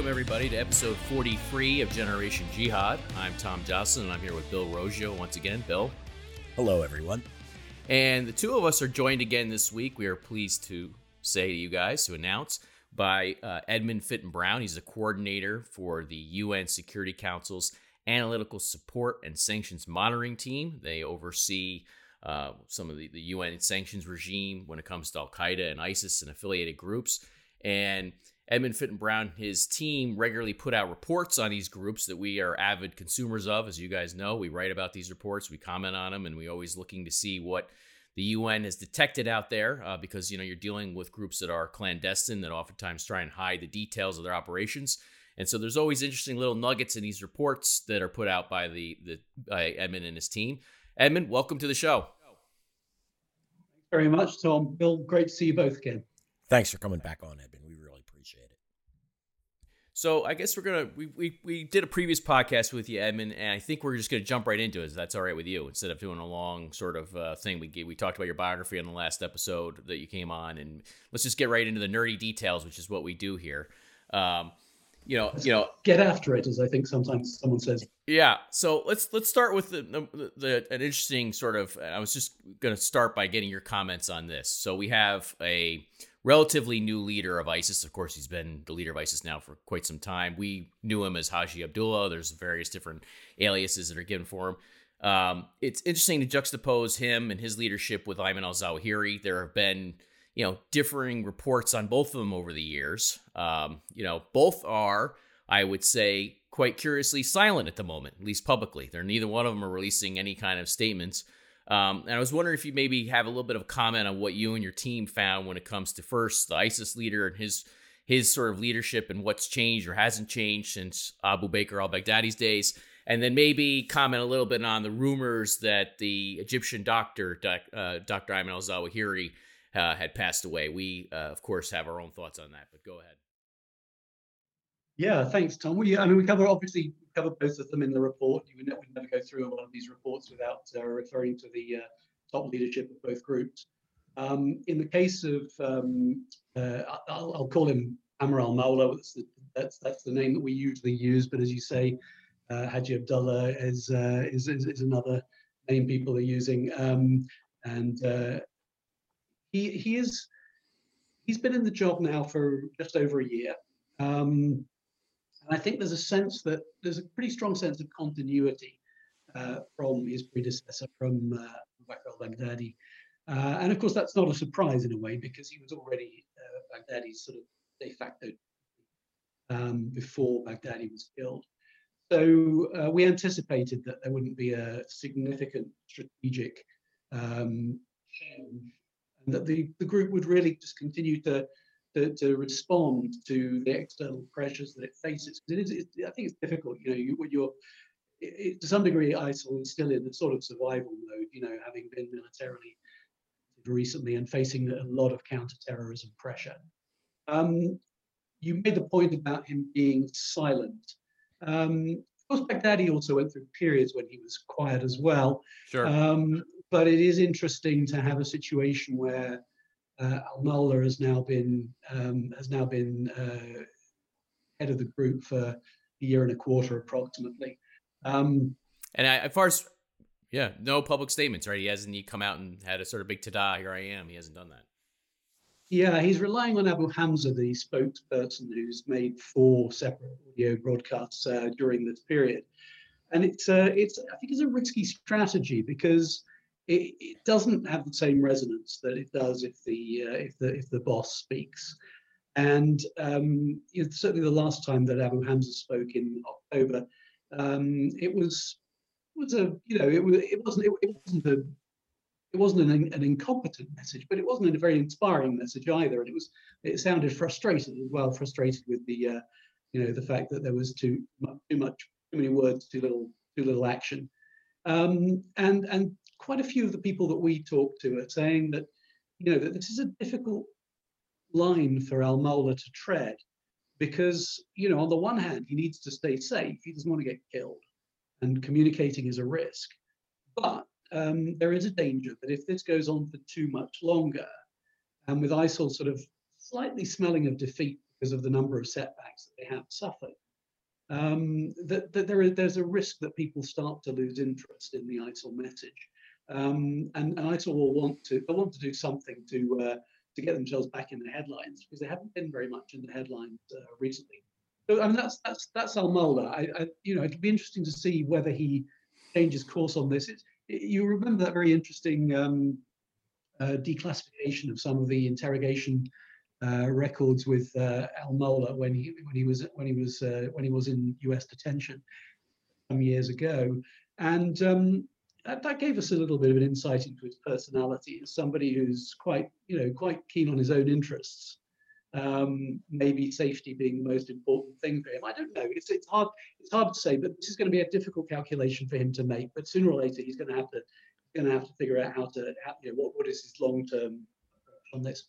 Welcome, everybody, to episode 43 of Generation Jihad. I'm Tom Joscelyn, and I'm here with Bill Roggio once again. Bill. Hello, everyone. And the two of us are joined again this week. We are pleased to say to you guys, to announce, by uh, Edmund Fitton Brown. He's the coordinator for the UN Security Council's Analytical Support and Sanctions Monitoring Team. They oversee uh, some of the, the UN sanctions regime when it comes to Al Qaeda and ISIS and affiliated groups. And Edmund Fitton Brown, his team regularly put out reports on these groups that we are avid consumers of. As you guys know, we write about these reports, we comment on them, and we're always looking to see what the UN has detected out there uh, because you know you're dealing with groups that are clandestine that oftentimes try and hide the details of their operations. And so there's always interesting little nuggets in these reports that are put out by the the by Edmund and his team. Edmund, welcome to the show. Thanks very much, Tom. Bill, great to see you both again. Thanks for coming back on, Edmund. We really appreciate it. So I guess we're gonna we, we we did a previous podcast with you, Edmund, and I think we're just gonna jump right into it. If that's all right with you, instead of doing a long sort of uh, thing. We we talked about your biography on the last episode that you came on, and let's just get right into the nerdy details, which is what we do here. Um, you know, Let's you know, get after it, as I think sometimes someone says. yeah. So let's let's start with the, the, the an interesting sort of. I was just going to start by getting your comments on this. So we have a relatively new leader of ISIS. Of course, he's been the leader of ISIS now for quite some time. We knew him as Haji Abdullah. There's various different aliases that are given for him. Um, it's interesting to juxtapose him and his leadership with Ayman al Zawahiri. There have been you know differing reports on both of them over the years. Um, you know, both are, I would say, quite curiously silent at the moment, at least publicly. They're neither one of them are releasing any kind of statements. Um, and I was wondering if you maybe have a little bit of comment on what you and your team found when it comes to first the ISIS leader and his his sort of leadership and what's changed or hasn't changed since Abu Bakr al-Baghdadi's days, and then maybe comment a little bit on the rumors that the Egyptian doctor, doc, uh, Dr. Ayman al-Zawahiri, uh, had passed away. We, uh, of course, have our own thoughts on that, but go ahead. Yeah, thanks, Tom. We, I mean, we cover obviously cover both of them in the report. You would never, never go through lot of these reports without uh, referring to the uh, top leadership of both groups. Um, in the case of, um, uh, I'll, I'll, call him Amr al Mawla. That's the, that's that's the name that we usually use. But as you say, uh, Haji Abdullah is, uh, is, is is another name people are using, um, and he he is he's been in the job now for just over a year. Um, and I think there's a sense that there's a pretty strong sense of continuity uh, from his predecessor, from uh, Bakr al-Baghdadi. Uh, and of course, that's not a surprise in a way because he was already uh, Baghdadi's sort of de facto um, before Baghdadi was killed. So uh, we anticipated that there wouldn't be a significant strategic um, change and that the, the group would really just continue to to, to respond to the external pressures that it faces. It is, it, I think it's difficult. You know, you, you're it, to some degree, ISIL is still in the sort of survival mode. You know, having been militarily recently and facing a lot of counter-terrorism pressure. Um, you made the point about him being silent. Um, of course, Baghdadi also went through periods when he was quiet as well. Sure. Um, but it is interesting to have a situation where uh, Al Mawla has now been um, has now been uh, head of the group for a year and a quarter approximately. Um, and I, as far as yeah, no public statements, right? He hasn't he come out and had a sort of big ta-da, here I am. He hasn't done that. Yeah, he's relying on Abu Hamza, the spokesperson, who's made four separate audio broadcasts uh, during this period, and it's uh, it's I think it's a risky strategy because it, it, doesn't have the same resonance that it does if the uh, if the if the boss speaks. And um, certainly the last time that Abu Hamza spoke in October, um, it was was a you know it was it wasn't it, it wasn't a it wasn't an, an, incompetent message, but it wasn't a very inspiring message either. And it was it sounded frustrated as well, frustrated with the uh, you know the fact that there was too too much too many words, too little too little action. Um, and and quite a few of the people that we talk to are saying that, you know, that this is a difficult line for Al Mawla to tread because, you know, on the one hand, he needs to stay safe. He doesn't want to get killed and communicating is a risk. But um, there is a danger that if this goes on for too much longer, and with ISIL sort of slightly smelling of defeat because of the number of setbacks that they have suffered. Um, that, that there is, there's a risk that people start to lose interest in the ISIL message. Um, and, and ISIL will want to they want to do something to uh, to get themselves back in the headlines because they haven't been very much in the headlines uh, recently. So I mean that's that's that's. I, I, you know it'd be interesting to see whether he changes course on this. It's, you remember that very interesting um, uh, declassification of some of the interrogation uh, records with uh, Al Mawla when he when he was when he was uh, when he was in U.S. detention some years ago, and um, that, that, gave us a little bit of an insight into his personality as somebody who's quite you know quite keen on his own interests. Um, maybe safety being the most important thing for him. I don't know. It's it's hard it's hard to say, but this is going to be a difficult calculation for him to make. But sooner or later, he's going to have to going to have to figure out how to how, you know what what is his long term on this.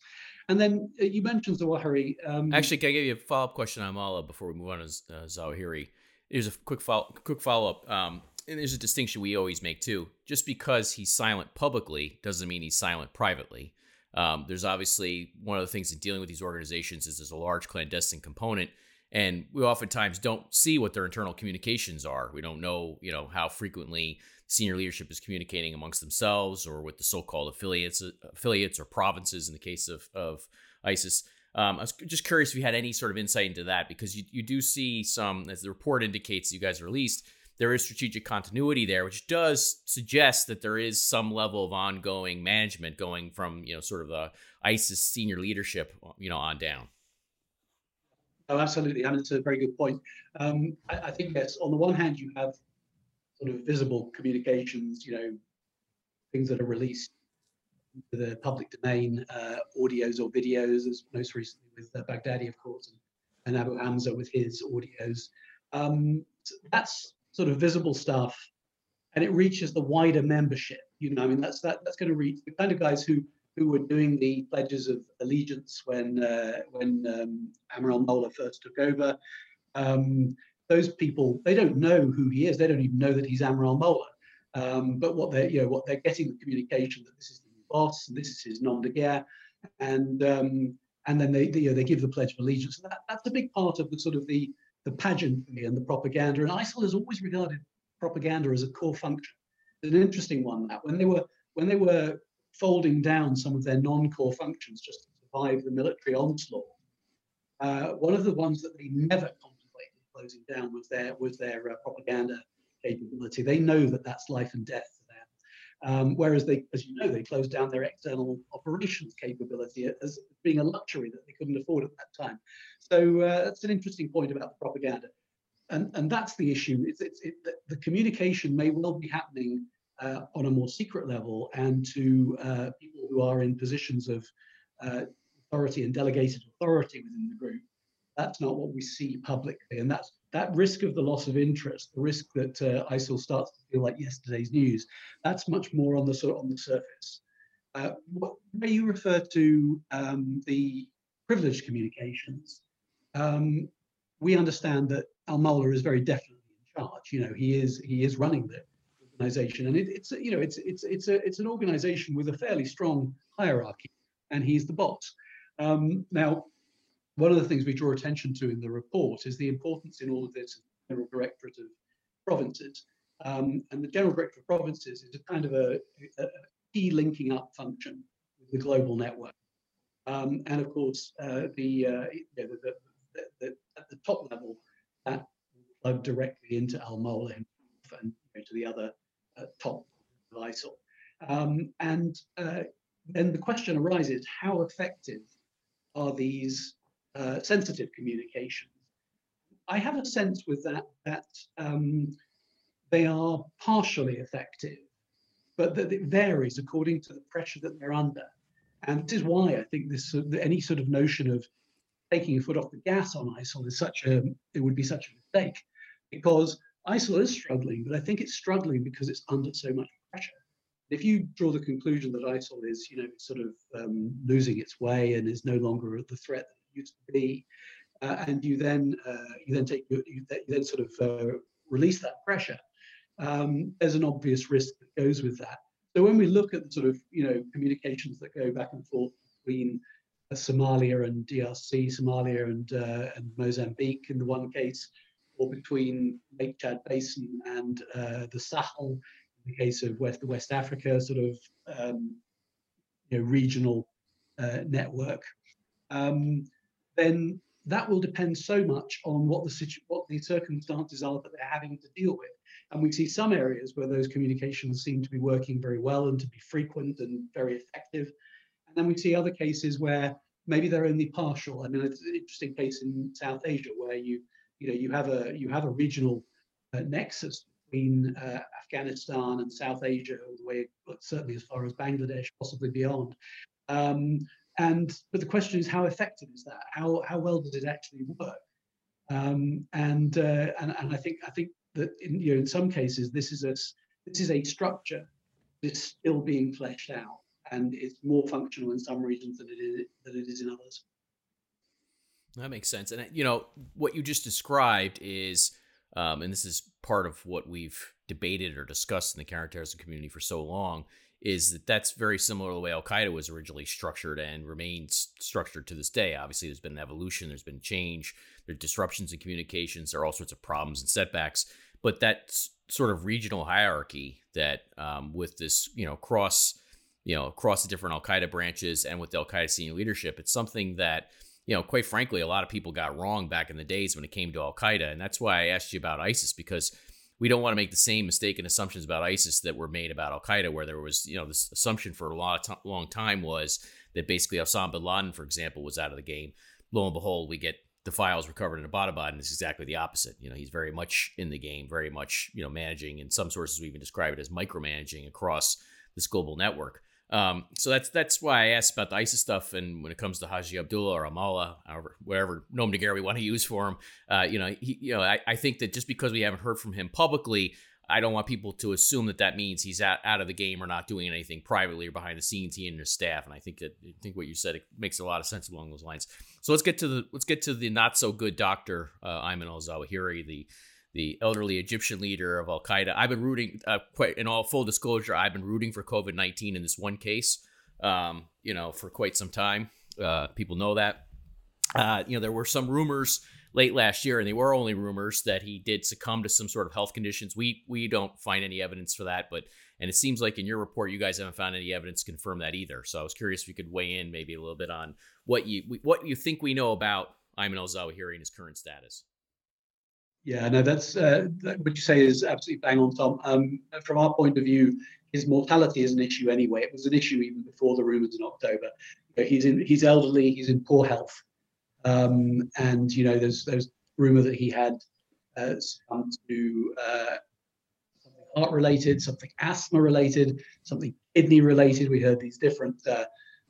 And then uh, you mentioned Zawahiri. Um, Actually, can I give you a follow up question on Mala before we move on to uh, Zawahiri? Here's a quick follow quick follow up. Um, and there's a distinction we always make too. Just because he's silent publicly doesn't mean he's silent privately. Um, there's obviously one of the things in dealing with these organizations is there's a large clandestine component, and we oftentimes don't see what their internal communications are. We don't know, you know, how frequently senior leadership is communicating amongst themselves or with the so-called affiliates, affiliates or provinces in the case of of ISIS. Um, I was just curious if you had any sort of insight into that because you, you do see some, as the report indicates, you guys released, there is strategic continuity there, which does suggest that there is some level of ongoing management going from you know sort of the ISIS senior leadership you know on down. Oh, absolutely. and it's a very good point. Um, I, I, think yes. On the one hand, you have sort of visible communications, you know, things that are released to the public domain, uh, audios or videos, as most recently with uh, Baghdadi, of course, and, and, Abu Hamza with his audios. Um, that's sort of visible stuff, and it reaches the wider membership. You know, I mean, that's that that's going to reach the kind of guys who who were doing the pledges of allegiance when uh, when um, Amr al first took over. Um, those people, they don't know who he is. They don't even know that he's Amr Mola. Um, but what they're, you know, what they're getting the communication that this is the boss and this is his nom de guerre, and um, and then they, they, you know, they give the pledge of allegiance. And that, that's a big part of the sort of the the pageantry and the propaganda. And ISIL has always regarded propaganda as a core function. An interesting one that when they were when they were folding down some of their non-core functions just to survive the military onslaught, uh, one of the ones that they never contemplated closing down was their was their uh, propaganda capability. They know that that's life and death for them. Um, whereas they, as you know, they closed down their external operations capability as being a luxury that they couldn't afford at that time. So uh, that's an interesting point about the propaganda. And, and that's the issue. It's, it's, it, the, communication may well be happening uh, on a more secret level and to uh, people who are in positions of uh, authority and delegated authority within the group. That's not what we see publicly. And that's that risk of the loss of interest, the risk that uh, ISIL starts to feel like yesterday's news, that's much more on the sort of on the surface. Uh, what, may you refer to um, the privileged communications, um, we understand that Al Mawla is very definitely in charge. You know, he is he is running the organization, and it, it's you know it's it's it's a it's an organization with a fairly strong hierarchy, and he's the boss. Um, now, one of the things we draw attention to in the report is the importance in all of this of the General Directorate of Provinces. Um, and the General Directorate of Provinces is a kind of a, a key linking up function with the global network. Um, and of course, uh, the, uh, the, the, the, at the top level, that plug directly into Al Mawla and you know, to the other uh, top ISIL. Um, and uh, then the question arises: How effective are these uh, sensitive communications? I have a sense with that that um, they are partially effective, but that it varies according to the pressure that they're under. And this is why I think this uh, any sort of notion of taking a foot off the gas on ISIL is such a it would be such a mistake because ISIL is struggling, but I think it's struggling because it's under so much pressure. If you draw the conclusion that ISIL is, you know, sort of um, losing its way and is no longer the threat that it used to be, uh, and you then uh, you then take you, you then sort of uh, release that pressure, um, there's an obvious risk that goes with that. So when we look at the sort of you know communications that go back and forth between Somalia and DRC, Somalia and, uh, and Mozambique in the one case, or between Lake Chad Basin and uh, the Sahel in the case of West West Africa, sort of um, you know, regional uh, network, um, then that will depend so much on what the situ- what the circumstances are that they're having to deal with. And we see some areas where those communications seem to be working very well and to be frequent and very effective. And then we see other cases where maybe they're only partial. I mean, it's an interesting case in South Asia where you you know you have a you have a regional uh, nexus between uh, Afghanistan and South Asia, all the way certainly as far as Bangladesh, possibly beyond. Um, and but the question is, how effective is that? How how well does it actually work? Um, and, uh, and and I think I think that in you know in some cases this is a this is a structure that's still being fleshed out, and it's more functional in some regions than it is than it is in others. That makes sense. And you know what you just described is, um, and this is part of what we've debated or discussed in the counterterrorism community for so long is that that's very similar to the way Al Qaeda was originally structured and remains structured to this day. Obviously, there's been an evolution, there's been change, there are disruptions in communications, there are all sorts of problems and setbacks. But that sort of regional hierarchy that, um, with this, you know, cross, you know, across the different Al Qaeda branches and with the Al Qaeda senior leadership, it's something that, you know, quite frankly, a lot of people got wrong back in the days when it came to Al Qaeda, and that's why I asked you about ISIS because we don't want to make the same mistaken assumptions about ISIS that were made about Al Qaeda, where there was, you know, this assumption for a long, long time was that basically Osama bin Laden, for example, was out of the game. Lo and behold, we get the files recovered in Abbottabad, and it's exactly the opposite. You know, he's very much in the game, very much, you know, managing, and some sources we even describe it as micromanaging across this global network. Um, so that's that's why I asked about the ISIS stuff, and when it comes to Haji Abdullah or Amala, or whatever nom de guerre we want to use for him, uh, you know, he, you know, I, I think that just because we haven't heard from him publicly, I don't want people to assume that that means he's out, out of the game or not doing anything privately or behind the scenes. He and his staff, and I think that I think what you said it makes a lot of sense along those lines. So let's get to the let's get to the not so good doctor uh, Ayman al Zawahiri, the the elderly Egyptian leader of Al Qaeda. I've been rooting, uh, quite in all full disclosure, I've been rooting for COVID nineteen in this one case, um, you know, for quite some time. Uh, people know that. Uh, you know, there were some rumors late last year, and they were only rumors that he did succumb to some sort of health conditions. We we don't find any evidence for that, but and it seems like in your report you guys haven't found any evidence to confirm that either. So I was curious if you could weigh in maybe a little bit on what you what you think we know about Ayman al Zawahiri and his current status. Yeah, no, that's uh, that, what you say is absolutely bang on, Tom. Um, from our point of view, his mortality is an issue anyway. It was an issue even before the rumours in October. Know, he's in, he's elderly, he's in poor health, um, and you know, there's there's rumor that he had uh, some to uh, something heart related, something asthma related, something kidney related. We heard these different uh,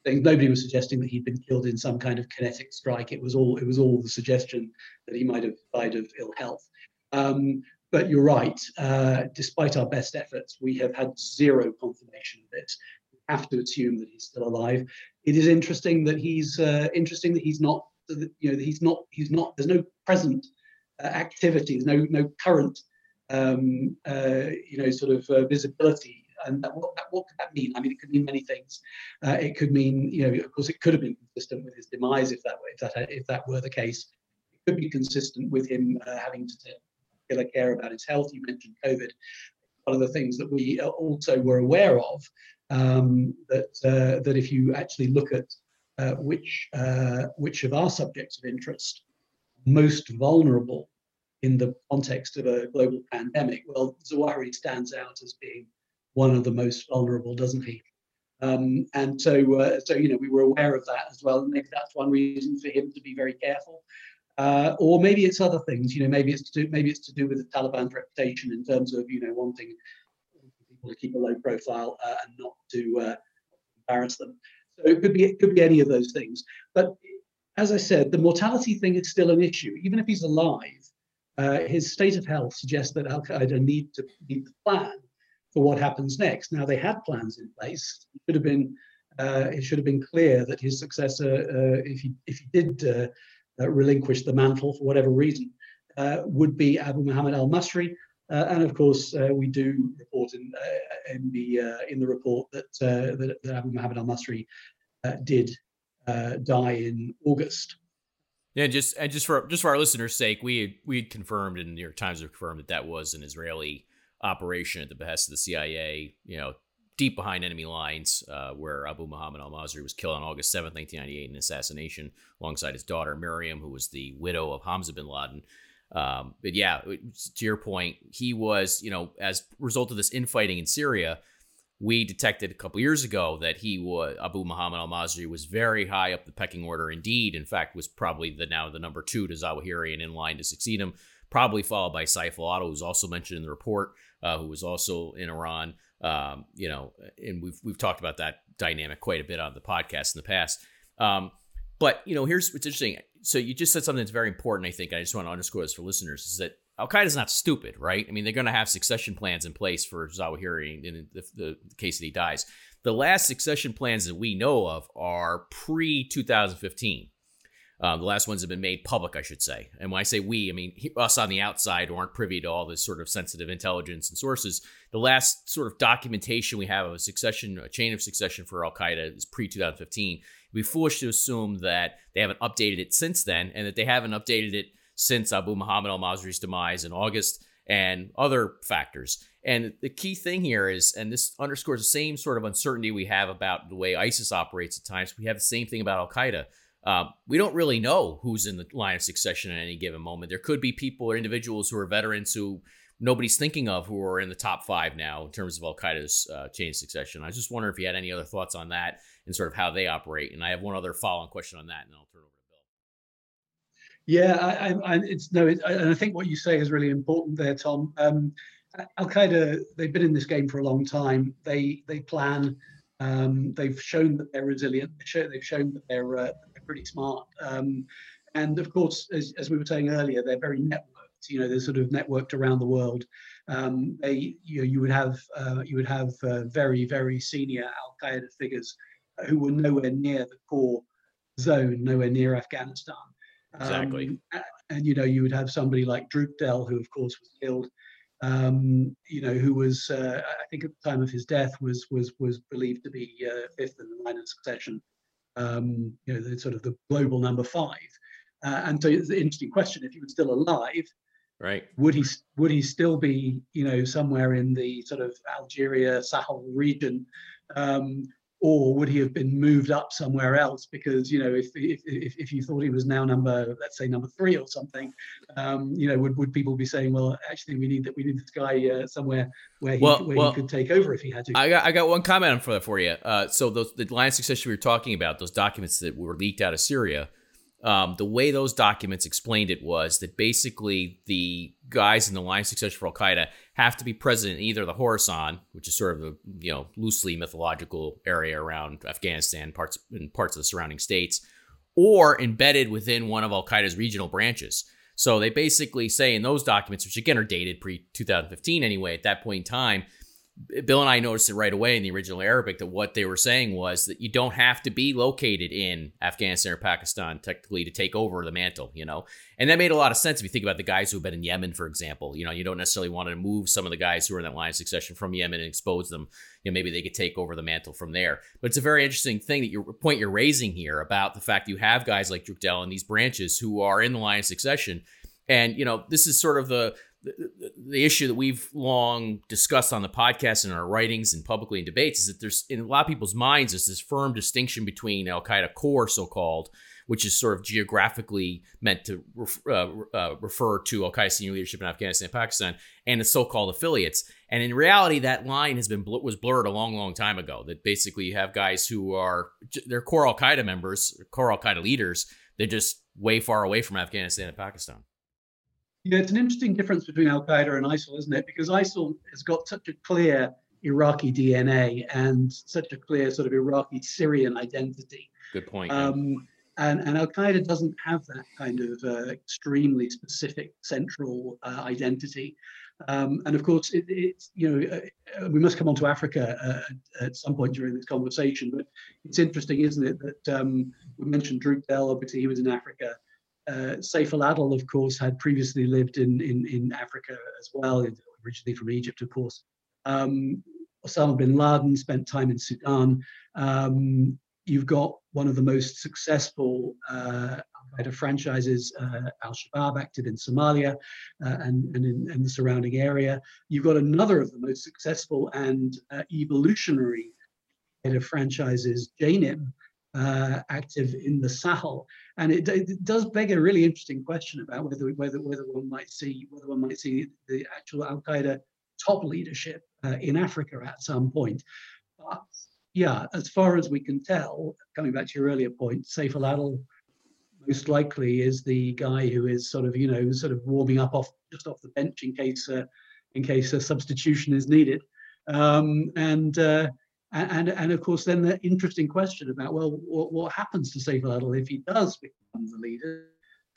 things. Nobody was suggesting that he'd been killed in some kind of kinetic strike. It was all it was all the suggestion that he might have died of ill health. Um, but you're right. Uh, despite our best efforts, we have had zero confirmation of it. We have to assume that he's still alive. It is interesting that he's uh, interesting that he's not. You know, he's not. He's not. There's no present uh, activities. No no current. Um, uh, you know, sort of uh, visibility and that, what, what could that mean? I mean, it could mean many things. Uh, it could mean, you know, of course, it could have been consistent with his demise if that if that if that were the case. Could be consistent with him uh, having to take care about his health. You mentioned COVID. One of the things that we also were aware of um, that uh, that if you actually look at uh, which uh, which of our subjects of interest most vulnerable in the context of a global pandemic, well, Zawahiri stands out as being one of the most vulnerable, doesn't he? Um, and so, uh, so you know, we were aware of that as well. And maybe that's one reason for him to be very careful. Uh, or maybe it's other things. You know, maybe it's to do maybe it's to do with the Taliban's reputation in terms of you know wanting people to keep a low profile uh, and not to uh, embarrass them. So it could be it could be any of those things. But as I said, the mortality thing is still an issue. Even if he's alive, uh, his state of health suggests that Al Qaeda need to need to plan for what happens next. Now they had plans in place. It should have been uh, it should have been clear that his successor, uh, if he if he did uh, uh the mantle for whatever reason, uh, would be Abu Muhammad al Masri. Uh, and of course, we do report in in the in the report that that, that, Abu Muhammad al Masri did uh, die in August. Yeah, just and just for just for our listeners' sake, we had, we had confirmed in the New York Times confirmed that that was an Israeli operation at the behest of the CIA. You know, deep behind enemy lines, uh, where Abu Muhammad al Masri was killed on August seventh, nineteen ninety eight, in assassination alongside his daughter Miriam, who was the widow of Hamza bin Laden. Um, but yeah, to your point, he was, you know, as a result of this infighting in Syria, we detected a couple years ago that he was Abu Muhammad al Masri was very high up the pecking order. Indeed, in fact, was probably the now the number two to Zawahiri and in line to succeed him. Probably followed by Saif al-Adil, who's also mentioned in the report, uh, who was also in Iran. Um, you know, and we've we've talked about that dynamic quite a bit on the podcast in the past. Um, but you know, here's what's interesting. So you just said something that's very important. I think I just want to underscore this for listeners: is that Al Qaeda's not stupid, right? I mean, they're going to have succession plans in place for Zawahiri in the, the, the case that he dies. The last succession plans that we know of are pre 2015. Um, the last ones have been made public, I should say. And when I say we, I mean us on the outside who aren't privy to all this sort of sensitive intelligence and sources. The last sort of documentation we have of a succession, a chain of succession for Al Qaeda is pre 2015. It'd be foolish to assume that they haven't updated it since then and that they haven't updated it since Abu Muhammad al Masri's demise in August and other factors. And the key thing here is, and this underscores the same sort of uncertainty we have about the way ISIS operates at times. We have the same thing about Al Qaeda. Um, we don't really know who's in the line of succession at any given moment. There could be people or individuals who are veterans who nobody's thinking of who are in the top five now in terms of Al Qaeda's uh, chain of succession. I just wonder if you had any other thoughts on that and sort of how they operate. And I have one other follow on question on that, and I'll turn it over. To Bill. Yeah, I, I, it's no, it, and I think what you say is really important there, Tom. Um, Al Qaeda, they've been in this game for a long time. They they plan. Um, they've shown that they're resilient. They've shown that they're, uh, they're pretty smart. Um, and of course, as, as we were saying earlier, they're very networked. You know, they're sort of networked around the world. Um, they, you know, you would have uh, you would have uh, very very senior Al Qaeda figures who were nowhere near the core zone, nowhere near Afghanistan. Exactly. Um, and you know, you would have somebody like Droukdel, who of course was killed. Um, you know, who was uh, I think at the time of his death was was was believed to be uh, fifth in the line of succession. Um, you know, the sort of the global number five. Uh, and so it's an interesting question: if he was still alive, right, would he would he still be you know somewhere in the sort of Algeria Sahel region? Um, or would he have been moved up somewhere else? Because you know, if if if, if you thought he was now number, let's say number three or something, um, you know, would, would people be saying, well, actually, we need that we need this guy uh, somewhere where he well, where well, he could take over if he had to? I got I got one comment for for you. Uh, so those the line of succession we were talking about, those documents that were leaked out of Syria. Um, the way those documents explained it was that basically the guys in the line of succession for Al Qaeda have to be present in either the Khorasan, which is sort of a you know loosely mythological area around Afghanistan, parts and parts of the surrounding states, or embedded within one of Al Qaeda's regional branches. So they basically say in those documents, which again are dated pre 2015 anyway, at that point in time, Bill and I noticed it right away in the original Arabic that what they were saying was that you don't have to be located in Afghanistan or Pakistan technically to take over the mantle, you know? And that made a lot of sense if you think about the guys who have been in Yemen, for example. You know, you don't necessarily want to move some of the guys who are in that line of succession from Yemen and expose them. You know, maybe they could take over the mantle from there. But it's a very interesting thing that your point you're raising here about the fact you have guys like Droukdel and these branches who are in the line of succession. And, you know, this is sort of the the, the, issue that we've long discussed on the podcast and our writings and publicly in debates is that there's in a lot of people's minds there's this firm distinction between Al Qaeda core, so called, which is sort of geographically meant to uh, uh, refer to Al Qaeda senior leadership in Afghanistan and Pakistan, and the so-called affiliates. And in reality, that line has been was blurred a long, long time ago. That basically you have guys who are they're core Al Qaeda members, core Al Qaeda leaders. They're just way far away from Afghanistan and Pakistan. Yeah, it's an interesting difference between Al Qaeda and ISIL, isn't it? Because ISIL has got such a clear Iraqi DNA and such a clear sort of Iraqi Syrian identity. Good point. Um, and, and Al Qaeda doesn't have that kind of uh, extremely specific central uh, identity. Um, and of course, it, it's you know uh, we must come on to Africa uh, at some point during this conversation. But it's interesting, isn't it, that um, we mentioned Droukdel. Obviously, he was in Africa uh, Saif al-Adil, of course, had previously lived in, in, in Africa as well, originally from Egypt, of course. Um, Osama bin Laden spent time in Sudan. Um, you've got one of the most successful uh, Al-Qaeda franchises, uh, Al-Shabaab, active in Somalia uh, and, and in, in, the surrounding area. You've got another of the most successful and uh, evolutionary Al-Qaeda franchises, JNIM, uh, active in the Sahel, and it, it, does beg a really interesting question about whether whether whether one might see whether one might see the actual Al Qaeda top leadership uh, in Africa at some point. But yeah, as far as we can tell, coming back to your earlier point, Saif al-Adil most likely is the guy who is sort of you know sort of warming up off just off the bench in case uh, in case a substitution is needed. Um, and uh, and, and of course, then the interesting question about, well, what, what happens to Saif al if he does become the leader?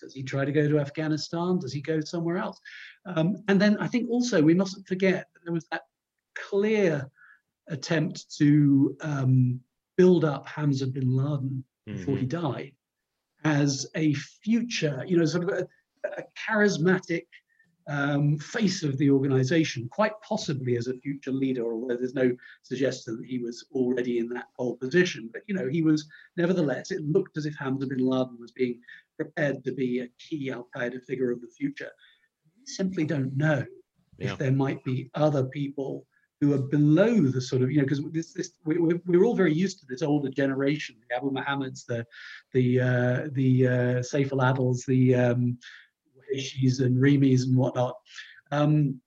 Does he try to go to Afghanistan? Does he go somewhere else? Um, and then I think also we mustn't forget that there was that clear attempt to um, build up Hamza bin Laden before mm-hmm. he died as a future, you know, sort of a, a charismatic um, face of the organization, quite possibly as a future leader, although there's no suggestion that he was already in that pole position. But, you know, he was, nevertheless, it looked as if Hamza bin Laden was being prepared to be a key Al Qaeda figure of the future. We simply don't know yeah. if there might be other people who are below the sort of you know because this this we, we're all very used to this older generation the Abu Muhammad's the the uh, the uh, Saif al Adils the um, Ishis and Rimis and whatnot. Um,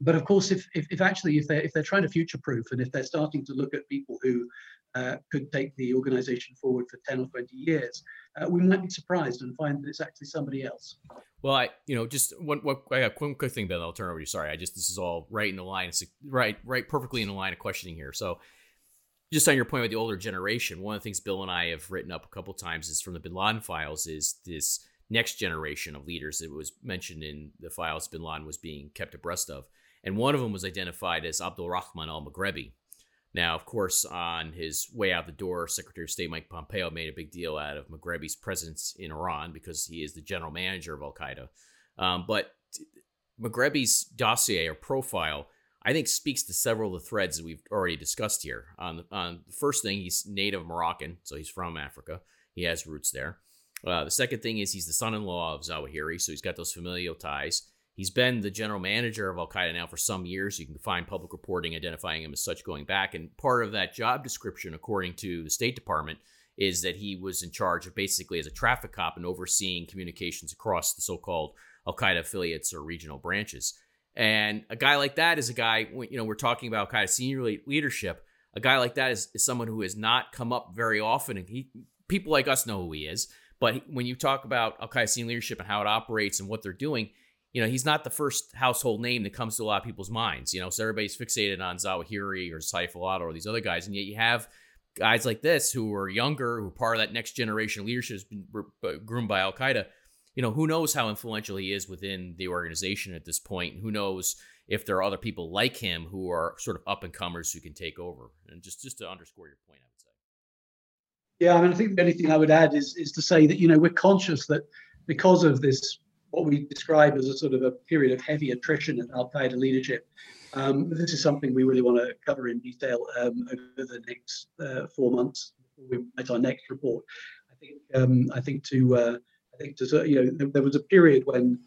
but of course, if, if, if, actually if they're if they're trying to future proof and if they're starting to look at people who uh, could take the organization forward for 10 or 20 years, uh, we might be surprised and find that it's actually somebody else. Well, I, you know, just one, one, one quick thing, Ben. I'll turn over to you. Sorry, I just this is all right in the line, right, right, perfectly in the line of questioning here. So, just on your point with the older generation, one of the things Bill and I have written up a couple times is from the Bin Laden files is this next generation of leaders that was mentioned in the files bin Laden was being kept abreast of. And one of them was identified as Abdul Rahman al Maghrebi. Now, of course, on his way out the door, Secretary of State Mike Pompeo made a big deal out of Maghrebi's presence in Iran because he is the general manager of Al Qaeda. Um, but Maghrebi's dossier or profile, I think, speaks to several of the threads that we've already discussed here. On, on the first thing, he's native Moroccan, so he's from Africa. He has roots there. Uh, the second thing is he's the son-in-law of Zawahiri, so he's got those familial ties. He's been the general manager of Al Qaeda now for some years. You can find public reporting identifying him as such going back. And part of that job description, according to the State Department, is that he was in charge of basically as a traffic cop and overseeing communications across the so-called Al Qaeda affiliates or regional branches. And a guy like that is a guy, you know, we're talking about Al Qaeda senior leadership. A guy like that is, is someone who has not come up very often. And he, people like us know who he is. But when you talk about Al Qaeda leadership and how it operates and what they're doing, you know, he's not the first household name that comes to a lot of people's minds. You know, so everybody's fixated on Zawahiri or Saif al or these other guys, and yet you have guys like this who are younger, who are part of that next generation leadership has been uh, groomed by Al Qaeda. You know, who knows how influential he is within the organization at this point? Who knows if there are other people like him who are sort of up and comers who can take over? And just just to underscore your point, yeah, I mean, I think the only thing I would add is is to say that you know we're conscious that because of this, what we describe as a sort of a period of heavy attrition in Al Qaeda leadership, um, this is something we really want to cover in detail um, over the next uh, four months we write our next report. I think um, I think to uh, I think to you know there, there was a period when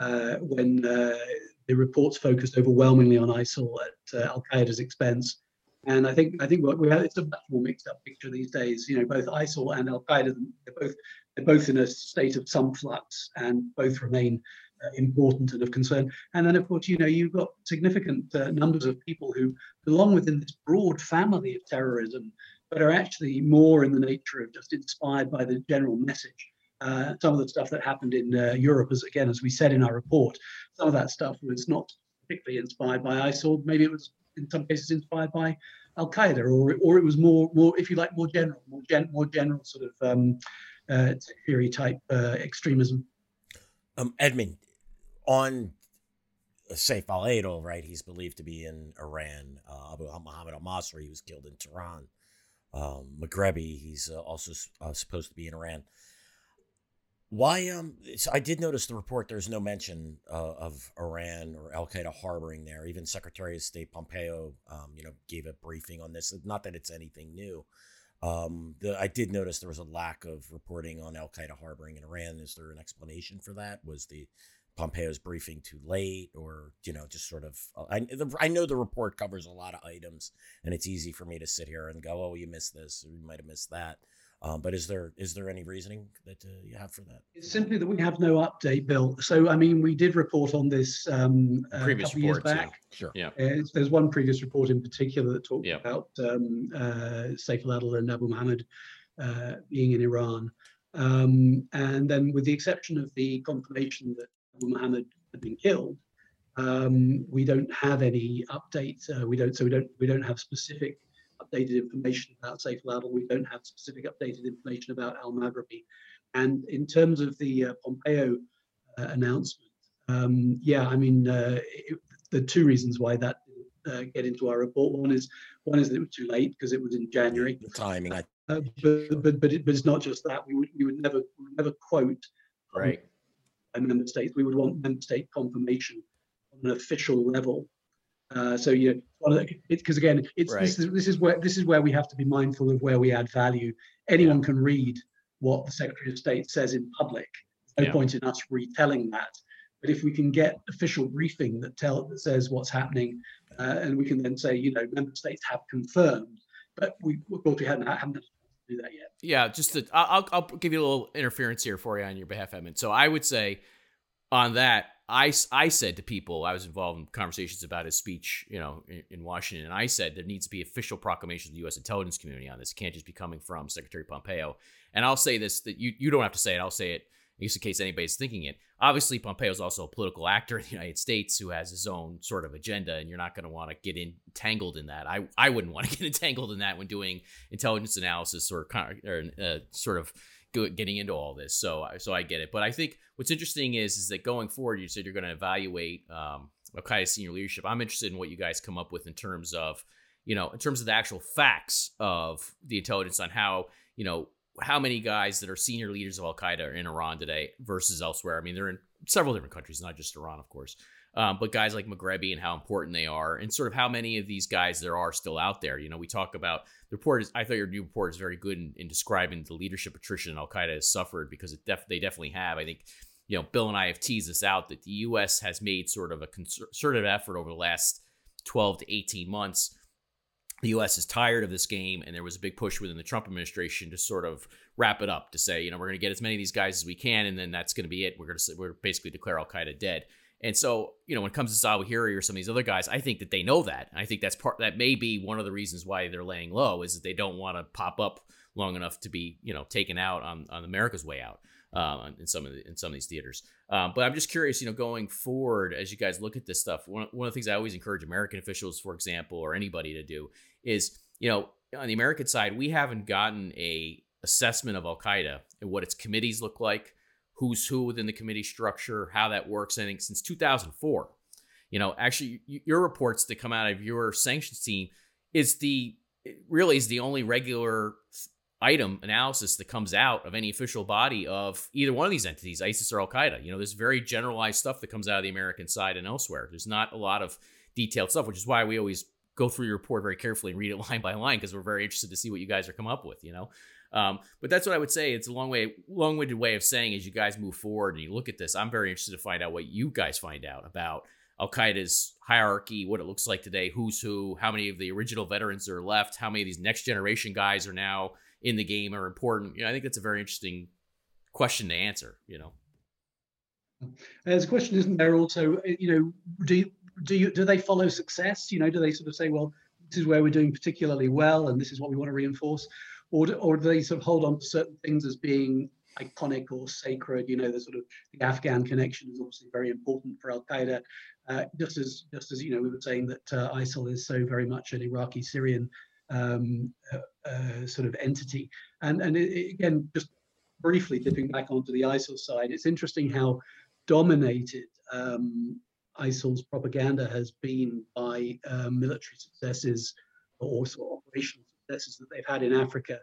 uh, when uh, the reports focused overwhelmingly on ISIL at uh, Al Qaeda's expense. And I think I think what we have it's a much more mixed up picture these days. You know, both ISIL and Al Qaeda they're both they're both in a state of some flux, and both remain uh, important and of concern. And then, of course, you know, you've got significant uh, numbers of people who belong within this broad family of terrorism, but are actually more in the nature of just inspired by the general message. Uh, some of the stuff that happened in uh, Europe, as again, as we said in our report, some of that stuff was not particularly inspired by ISIL. Maybe it was in some cases inspired by Al Qaeda, or or it was more more if you like more general, more gen, more general sort of um, uh, theory type uh, extremism. Um, Edmund, on Saif al-Adil, right? He's believed to be in Iran. Uh, Abu Muhammad al-Masri, he was killed in Tehran. Um, Maghrebi, he's uh, also uh, supposed to be in Iran. Why? Um, I did notice the report. There's no mention uh, of Iran or Al Qaeda harboring there. Even Secretary of State Pompeo, um, you know, gave a briefing on this. Not that it's anything new, Um, the, I did notice there was a lack of reporting on Al Qaeda harboring in Iran. Is there an explanation for that? Was the Pompeo's briefing too late, or you know, just sort of? Uh, I the, I know the report covers a lot of items, and it's easy for me to sit here and go, "Oh, you missed this, or you might have missed that." Um, but is there is there any reasoning that uh, you have for that? It's simply that we have no update, Bill. So I mean, we did report on this um, a Previous couple years reports, yeah. back. Sure. Yeah. Uh, there's one previous report in particular that talked Yeah. about um, uh, Saif al-Adil and Abu Muhammad uh, being in Iran. Um, and then with the exception of the confirmation that Abu Muhammad had been killed, um, we don't have any updates. Uh, we don't, so we don't, we don't have specific updated information about Saif al-Adil. We don't have specific updated information about al-Maghrabi. And in terms of the uh, Pompeo uh, announcement, um, yeah, I mean, uh, it, the two reasons why that didn't uh, get into our report. One is one is that it was too late because it was in January. The timing, I Uh, but but but, it, but it's not just that. We would we would never we would never quote Right. member states. We would want member state confirmation on an official level. Uh, so you know, because again, it's Right. this is this is where this is where we have to be mindful of where we add value. Anyone can read what the Secretary of State says in public. No Yeah. point in us retelling that. But if we can get official briefing that tell that says what's happening, uh, and we can then say, you know, member states have confirmed, but we of course we haven't haven't do that yet. Yeah, just to, I'll, I'll I'll give you a little interference here for you on your behalf, Edmund. So I would say on that, I, I said to people, I was involved in conversations about his speech, you know, in, in Washington, and I said there needs to be official proclamation of the U.S. intelligence community on this. It can't just be coming from Secretary Pompeo. And I'll say this that you, you don't have to say it. I'll say it just in case anybody's thinking it. Obviously, Pompeo is also a political actor in the United States who has his own sort of agenda, and you're not going to want to get entangled in that. I, I wouldn't want to get entangled in that when doing intelligence analysis or, or uh, sort of getting into all this. So so I get it. But I think what's interesting is is that going forward, you said you're going to evaluate um, Al Qaeda senior leadership. I'm interested in what you guys come up with in terms of you know in terms of the actual facts of the intelligence on how you know how many guys that are senior leaders of Al Qaeda are in Iran today versus elsewhere. I mean, they're in several different countries, not just Iran, of course. Um, but guys like Maghrebi and how important they are, and sort of how many of these guys there are still out there. You know, we talk about the report. Is, I thought your new report is very good in, in describing the leadership attrition Al Qaeda has suffered because it def- they definitely have. I think, you know, Bill and I have teased this out that the U.S. has made sort of a concerted effort over the last 12 to 18 months. The U.S. is tired of this game, and there was a big push within the Trump administration to sort of wrap it up to say, you know, we're going to get as many of these guys as we can, and then that's going to be it. We're going to we're basically declare Al Qaeda dead. And so, you know, when it comes to Zawahiri or some of these other guys, I think that they know that. I think that's part that may be one of the reasons why they're laying low is that they don't want to pop up long enough to be, you know, taken out on, on America's way out um, in some of the, in some of these theaters. Um, but I'm just curious, you know, going forward as you guys look at this stuff, one, one of the things I always encourage American officials, for example, or anybody to do is, you know, on the American side, we haven't gotten a assessment of Al Qaeda and what its committees look like who's who within the committee structure, how that works. I think since 2004, you know, actually your reports that come out of your sanctions team is the really is the only regular item analysis that comes out of any official body of either one of these entities, ISIS or Al Qaeda. You know, there's very generalized stuff that comes out of the American side and elsewhere. There's not a lot of detailed stuff, which is why we always go through your report very carefully and read it line by line because we're very interested to see what you guys are come up with. You know, um, but that's what I would say. It's a long way, long-winded way of saying as you guys move forward and you look at this, I'm very interested to find out what you guys find out about Al Qaeda's hierarchy, what it looks like today, who's who, how many of the original veterans are left, how many of these next generation guys are now in the game are important. You know, I think that's a very interesting question to answer. You know, there's a question, isn't there? Also, you know, do you, do you do they follow success? You know, do they sort of say, well, this is where we're doing particularly well, and this is what we want to reinforce, or do, or do they sort of hold on to certain things as being iconic or sacred? You know, the sort of the Afghan connection is obviously very important for Al Qaeda, uh, just as just as you know we were saying that uh, ISIL is so very much an Iraqi Syrian um, uh, uh, sort of entity. And and it, it, again, just briefly dipping back onto the ISIL side, it's interesting how dominated um, ISIL's propaganda has been by uh, military successes or also operational successes that they've had in Africa,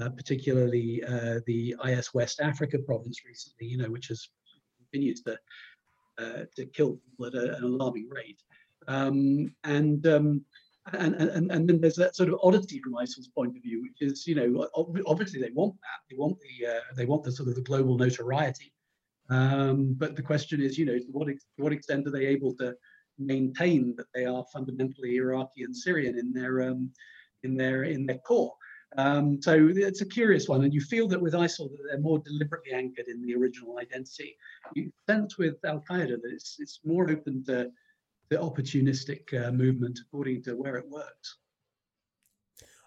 uh, particularly uh, the IS West Africa province recently, you know, which has continues to uh, to kill people at a, an alarming rate. Um, and um, and, and and then there's that sort of oddity from ISIL's point of view, which is, you know, obviously they want that, they want the uh, they want the sort of the global notoriety, um, but the question is, you know, to what ex- to what extent are they able to maintain that they are fundamentally Iraqi and Syrian in their um, in their in their core? Um, so it's a curious one, and you feel that with ISIL that they're more deliberately anchored in the original identity. You sense with Al Qaeda that it's it's more open to the opportunistic uh, movement according to where it works.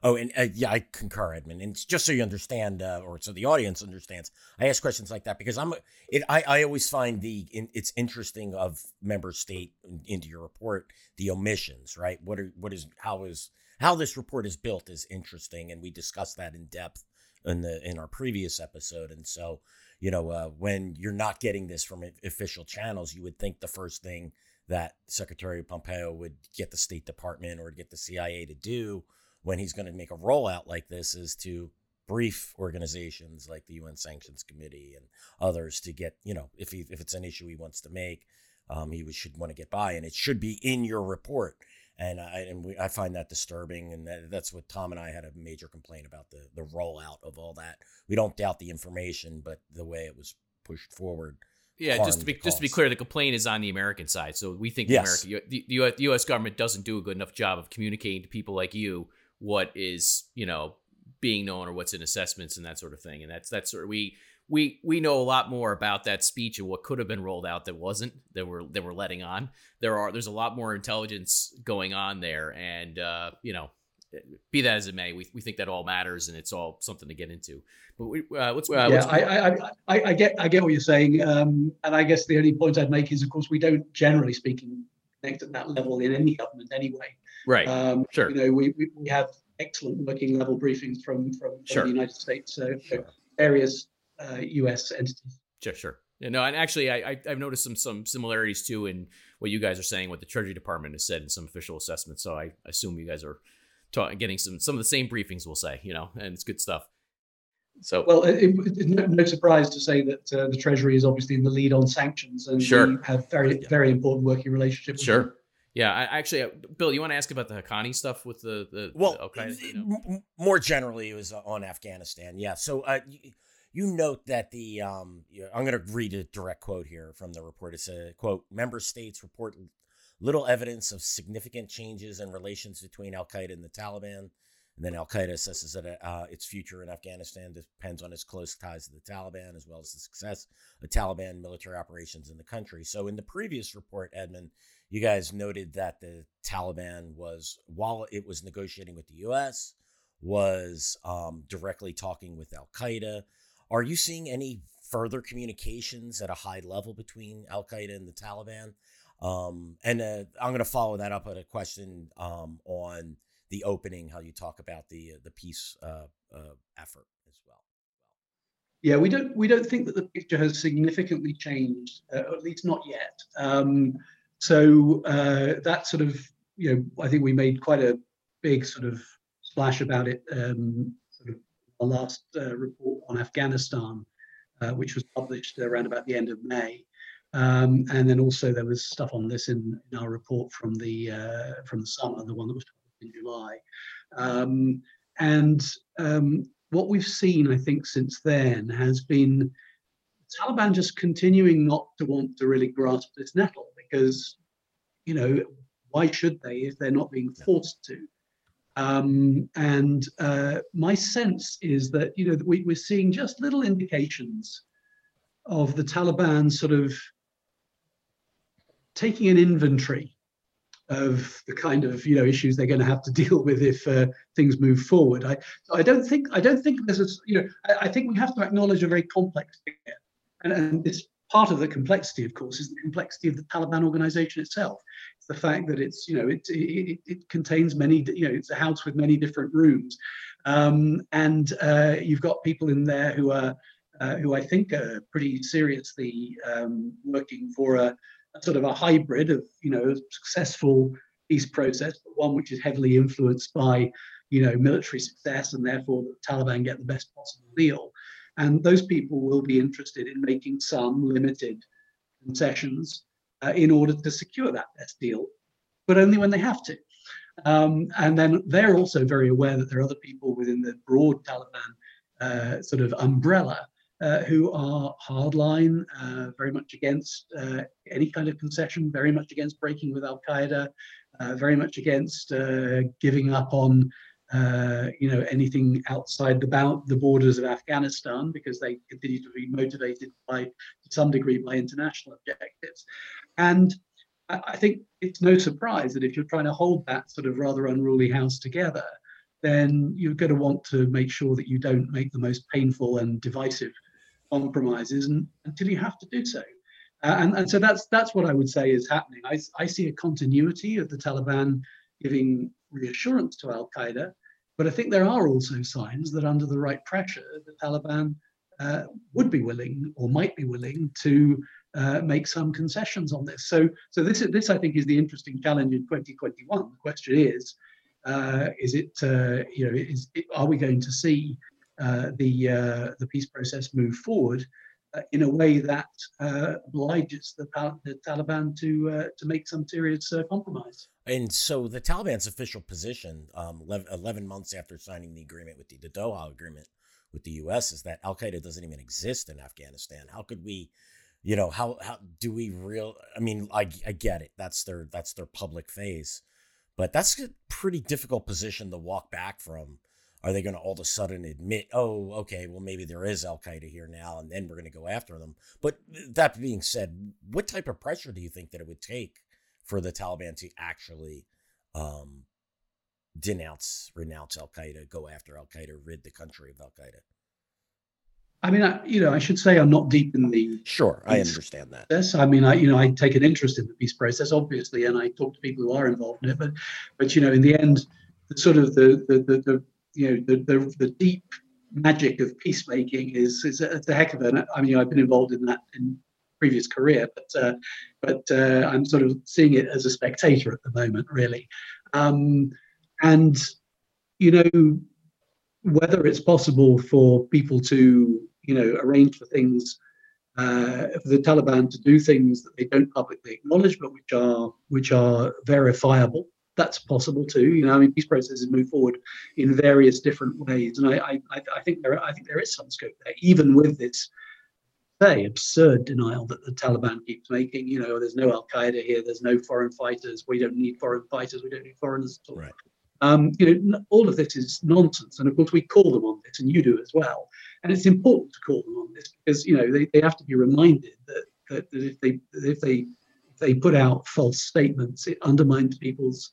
Oh, and uh, yeah, I concur, Edmund. And just so you understand, uh, or so the audience understands, I ask questions like that because I'm. It, I I always find the in, it's interesting of member state into your report the omissions, right? What are what is how is how this report is built is interesting, and we discussed that in depth in the in our previous episode. And so, you know, uh, when you're not getting this from official channels, you would think the first thing that Secretary Pompeo would get the State Department or get the CIA to do when he's going to make a rollout like this is to brief organizations like the UN Sanctions Committee and others to get, you know, if he, if it's an issue he wants to make, um, he should want to get by, and it should be in your report. And I and we, I find that disturbing, and that, that's what Tom and I had a major complaint about the the rollout of all that. We don't doubt the information, but the way it was pushed forward yeah, just to be just to be clear, the complaint is on the American side. So we think yes. the American, the, the U.S. government doesn't do a good enough job of communicating to people like you what is you know being known or what's in assessments and that sort of thing. And that's that's sort of we we we know a lot more about that speech and what could have been rolled out that wasn't that we're that we're letting on. There are there's a lot more intelligence going on there, and uh, you know be that as it may, we, we think that all matters and it's all something to get into. But we, uh, let's. Uh, yeah, I, I, I, I, get I get what you're saying, um, and I guess the only point I'd make is, of course, we don't generally speaking connect at that level in any government anyway. Right. Um, sure. You know, we, we, we have excellent working level briefings from from, from sure. the United States, so sure. various uh, U.S. entities. Sure, sure. Yeah, no, and actually, I, I have noticed some some similarities too in what you guys are saying, what the Treasury Department has said in some official assessments. So I assume you guys are getting some some of the same briefings, we'll say, you know, and it's good stuff. So well, it, it, no, no, surprise to say that uh, the Treasury is obviously in the lead on sanctions, and sure. we have very very important working relationship. sure. Them. Yeah, I actually, uh, Bill, you want to ask about the Haqqani stuff with the the well, the okay, you know? more generally, it was on Afghanistan. Yeah, so uh, you, note that the um, I'm going to read a direct quote here from the report. It's a quote: "Member states report little evidence of significant changes in relations between Al Qaeda and the Taliban. And then Al Qaeda assesses that uh, its future in Afghanistan depends on its close ties to the Taliban, as well as the success of Taliban military operations in the country. So, in the previous report, Edmund, you guys noted that the Taliban was, while it was negotiating with the U.S., was um, directly talking with Al Qaeda. Are you seeing any further communications at a high level between Al Qaeda and the Taliban? Um, and uh, I'm going to follow that up with a question um, on the opening, how you talk about the uh, the peace uh, uh, effort as well. Yeah, we don't we don't think that the picture has significantly changed, uh, at least not yet. Um, so uh, that sort of you know, I think we made quite a big sort of splash about it. Um, the last report on Afghanistan, which was published around about the end of May. Um, and then also there was stuff on this in, in our report from the uh, from the summer, the one that was published in July. Um, and um, what we've seen, I think, since then has been Taliban just continuing not to want to really grasp this nettle because, you know, why should they if they're not being forced to? Um, and uh, my sense is that you know we, we're seeing just little indications of the Taliban sort of taking an inventory of the kind of you know issues they're going to have to deal with if uh, things move forward. I I don't think I don't think there's a you know I, I think we have to acknowledge a very complex and, and this part of the complexity, of course, is the complexity of the Taliban organization itself. The fact that it's you know it it, it contains many you know it's a house with many different rooms, um, and uh, you've got people in there who are uh, who I think are pretty seriously um, working for a sort of a hybrid of you know a successful peace process, but one which is heavily influenced by you know military success, and therefore the Taliban get the best possible deal. And those people will be interested in making some limited concessions uh, in order to secure that best deal, but only when they have to. Um, and then they're also very aware that there are other people within the broad Taliban uh, sort of umbrella uh, who are hardline, uh, very much against uh, any kind of concession, very much against breaking with Al Qaeda, uh, very much against uh, giving up on you know anything outside the, bound, the borders of Afghanistan because they continue to be motivated by to some degree by international objectives. And I think it's no surprise that if you're trying to hold that sort of rather unruly house together, then you're going to want to make sure that you don't make the most painful and divisive compromises and, until you have to do so. Uh, and, and so that's that's what I would say is happening. I, I see a continuity of the Taliban giving reassurance to Al Qaeda, but I think there are also signs that under the right pressure, the Taliban uh, would be willing or might be willing to uh, make some concessions on this. So, so this this I think is the interesting challenge in 2021. The question is, uh, is it uh, you know is it, are we going to see uh, the uh, the peace process move forward Uh, in a way that uh, obliges the, the, Taliban to uh, to make some serious compromise. And so the Taliban's official position, um, 11, 11, months after signing the agreement with the, the Doha agreement with the U.S., is that Al Qaeda doesn't even exist in Afghanistan. How could we? you know how how do we real i mean I, I get it that's their that's their public phase but that's a pretty difficult position to walk back from are they going to all of a sudden admit, oh, okay, well, maybe there is Al Qaeda here now, and then we're going to go after them? But that being said, what type of pressure do you think that it would take for the Taliban to actually um, denounce, renounce Al Qaeda, go after Al Qaeda, rid the country of Al Qaeda? I mean, I, you know, I should say I'm not deep in the. Sure, I understand that. Yes, I mean, I you know, I take an interest in the peace process, obviously, and I talk to people who are involved in it. But, but you know, in the end, the sort of the the the, the you know the, the, the deep magic of peacemaking is is a, a heck of an. I mean, I've been involved in that in previous career, but uh, but uh, I'm sort of seeing it as a spectator at the moment, really. Um, and you know whether it's possible for people to you know arrange for things uh, for the Taliban to do things that they don't publicly acknowledge, but which are which are verifiable that's possible too. You know, I mean, peace processes move forward in various different ways, and I, I, I think there, I think there is some scope there, even with this, say, absurd denial that the Taliban keeps making. You know, there's no Al Qaeda here, there's no foreign fighters. We don't need foreign fighters. We don't need foreigners at all. Right. Um, you know, all of this is nonsense, and of course we call them on this, and you do as well. And it's important to call them on this because you know they, they have to be reminded that, that, that if they if they if they put out false statements, it undermines people's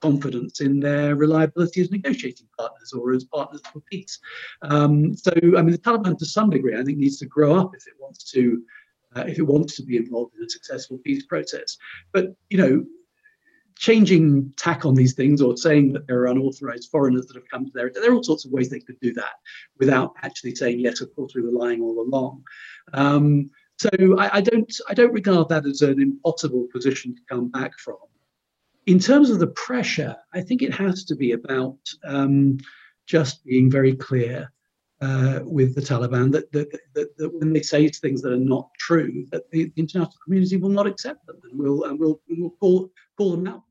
confidence in their reliability as negotiating partners or as partners for peace. Um, so, I mean, the Taliban, to some degree, I think, needs to grow up if it wants to, uh, if it wants to be involved in a successful peace process. But you know, changing tack on these things or saying that there are unauthorized foreigners that have come to there, there are all sorts of ways they could do that without actually saying yes. Of course, we were lying all along. Um, so I, I, don't I don't regard that as an impossible position to come back from. In terms of the pressure, I think it has to be about um, just being very clear uh, with the Taliban that, that, that, that, when they say things that are not true, that the international community will not accept them and will and will, will call call them out.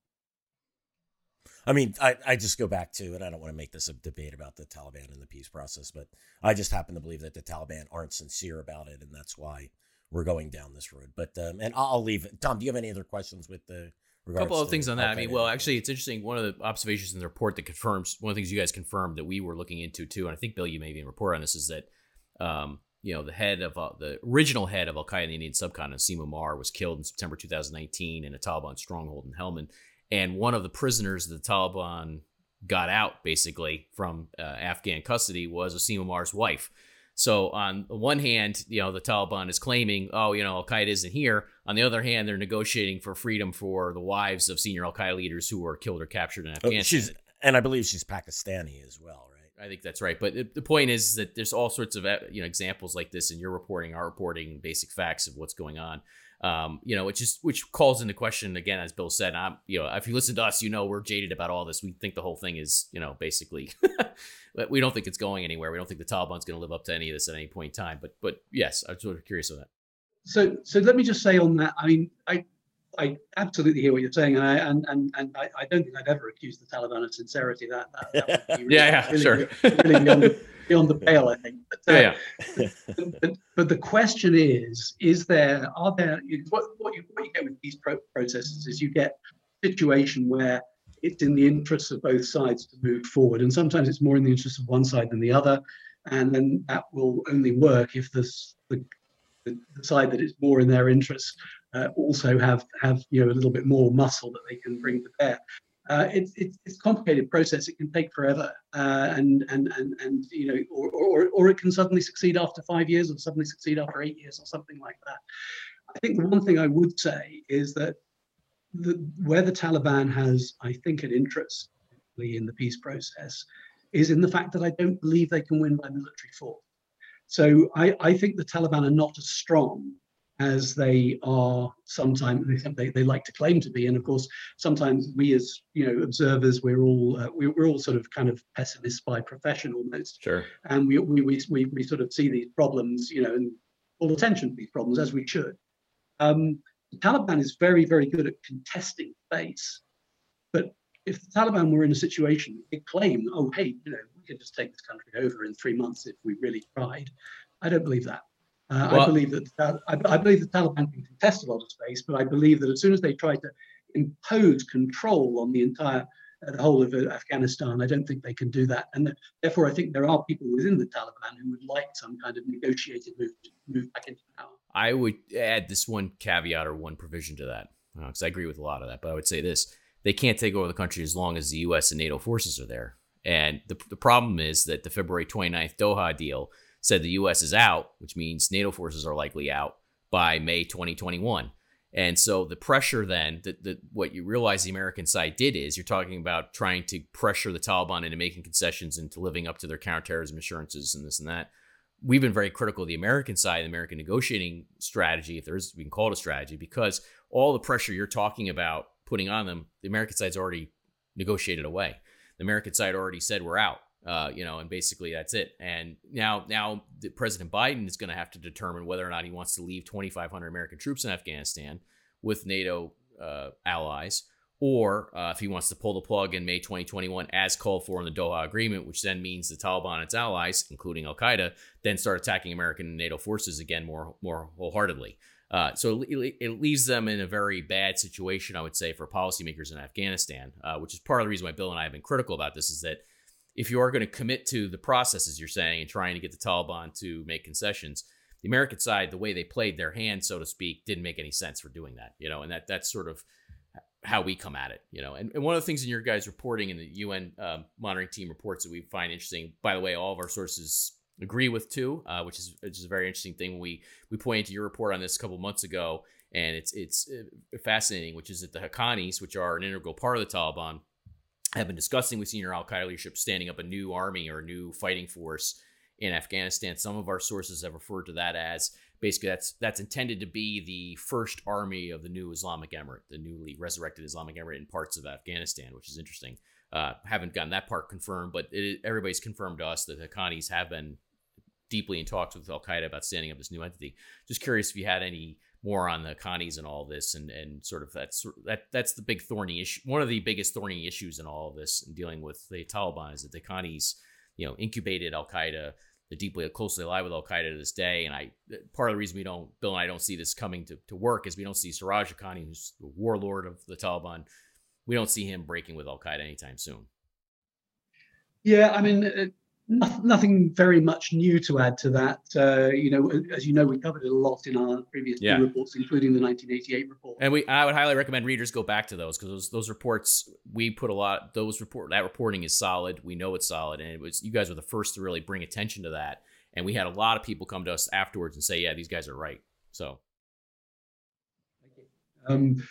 I mean, I, I just go back to, and I don't want to make this a debate about the Taliban and the peace process, but I just happen to believe that the Taliban aren't sincere about it, and that's why we're going down this road. But um, and I'll, leave. Tom, do you have any other questions with the a couple of things on that. I mean, well, actually, it's interesting. One of the observations in the report that confirms one of the things you guys confirmed that we were looking into too, and I think Bill, you may even report on this, is that um, you know the head of uh, the original head of Al Qaeda in the Indian subcontinent, Asim Omar, was killed in September 2019 in a Taliban stronghold in Helmand, and one of the prisoners that the Taliban got out basically from uh, Afghan custody was Asim Omar's wife. So on the one hand, you know, the Taliban is claiming, oh, you know, Al Qaeda isn't here. On the other hand, they're negotiating for freedom for the wives of senior Al Qaeda leaders who were killed or captured in oh, Afghanistan. Oh, she's, and I believe she's Pakistani as well, right? I think that's right. But the point is that there's all sorts of you know examples like this in your reporting, our reporting, basic facts of what's going on um, you know, which is which calls into question again, as Bill said. I'm, you know, if you listen to us, you know, we're jaded about all this. We think the whole thing is, you know, basically, we don't think it's going anywhere. We don't think the Taliban's going to live up to any of this at any point in time. But, but yes, I'm sort of curious on that. So, so let me just say on that. I mean, I I absolutely hear what you're saying, and I and and, and I, I don't think I've ever accused the Taliban of sincerity. That, that, that really, yeah, yeah, really, sure, really beyond, the, beyond the pale, I think. But, uh, yeah, yeah. but, but, the question is: Is there are there what what you what you get with these pro- processes is you get a situation where it's in the interests of both sides to move forward, and sometimes it's more in the interest of one side than the other, and then that will only work if this, the the, the side that is more in their interests uh, also have have you know a little bit more muscle that they can bring to bear. Uh, it's, it's it's a complicated process. It can take forever, uh, and and and and you know, or, or or it can suddenly succeed after five years, or suddenly succeed after eight years, or something like that. I think the one thing I would say is that the, where the Taliban has, I think, an interest in the peace process, is in the fact that I don't believe they can win by military force. So I, I think the Taliban are not as strong as they are sometimes they, they, like to claim to be. And of course sometimes we as you know observers we're all uh, we, are all sort of kind of pessimists by profession almost. Sure. And we, we we, we, we sort of see these problems you know and call attention to these problems as we should. Um, the taliban is very very good at contesting space but if the taliban were in a situation they claim oh hey you know we could just take this country over in three months if we really tried. I don't believe that uh, well, I believe that I, I, believe the Taliban can contest a lot of space, but I believe that as soon as they try to impose control on the entire uh, the whole of uh, Afghanistan, I don't think they can do that, and therefore I think there are people within the Taliban who would like some kind of negotiated move to move back into power. I would add this one caveat or one provision to that because uh, I agree with a lot of that, but I would say this: they can't take over the country as long as the U.S. and NATO forces are there. And the, the problem is that the February 29th Doha deal said the U.S. is out, which means NATO forces are likely out by May 2021. And so the pressure then, that the, what you realize the American side did is you're talking about trying to pressure the Taliban into making concessions and to living up to their counterterrorism assurances and this and that. We've been very critical of the American side, the American negotiating strategy, if there's we can call it a strategy, because all the pressure you're talking about putting on them, the American side's already negotiated away. The American side already said we're out. Uh, you know, and basically that's it. And now, now President Biden is going to have to determine whether or not he wants to leave 2,500 American troops in Afghanistan with NATO uh, allies, or uh, if he wants to pull the plug in May 2021 as called for in the Doha Agreement, which then means the Taliban and its allies, including Al Qaeda, then start attacking American and NATO forces again more more wholeheartedly. Uh, so it, it, leaves them in a very bad situation, I would say, for policymakers in Afghanistan, uh, which is part of the reason why Bill and I have been critical about this. Is that if you are going to commit to the processes you're saying and trying to get the Taliban to make concessions, the American side, the way they played their hand, so to speak, didn't make any sense for doing that. You know, and that that's sort of how we come at it. You know, and, and one of the things in your guys' reporting in the UN um, monitoring team reports that we find interesting. By the way, all of our sources agree with too, uh, which is which is a very interesting thing. We we pointed to your report on this a couple months ago, and it's it's uh, fascinating, which is that the Haqqanis, which are an integral part of the Taliban, have been discussing with senior Al Qaeda leadership standing up a new army or a new fighting force in Afghanistan. Some of our sources have referred to that as basically that's that's intended to be the first army of the new Islamic Emirate, the newly resurrected Islamic Emirate in parts of Afghanistan, which is interesting. Uh, haven't gotten that part confirmed, but it, everybody's confirmed to us that the Haqqanis have been deeply in talks with Al Qaeda about standing up this new entity. Just curious if you had any more on the Haqqanis and all this, and and sort of that's that that's the big thorny issue. One of the biggest thorny issues in all of this, in dealing with the Taliban, is that the Haqqanis, you know, incubated Al Qaeda. They're deeply closely allied with Al Qaeda to this day, and I part of the reason we don't Bill and I don't see this coming to, to work is we don't see Siraj Haqqani, who's the warlord of the Taliban, we don't see him breaking with Al Qaeda anytime soon. Yeah, I mean, nothing very much new to add to that. Uh, you know, as you know, we covered it a lot in our previous yeah. reports, including the 1988 report. And we, I would highly recommend readers go back to those because those those reports we put a lot. Those report that reporting is solid. We know it's solid, and it was you guys were the first to really bring attention to that. And we had a lot of people come to us afterwards and say, "Yeah, these guys are right." So. Um,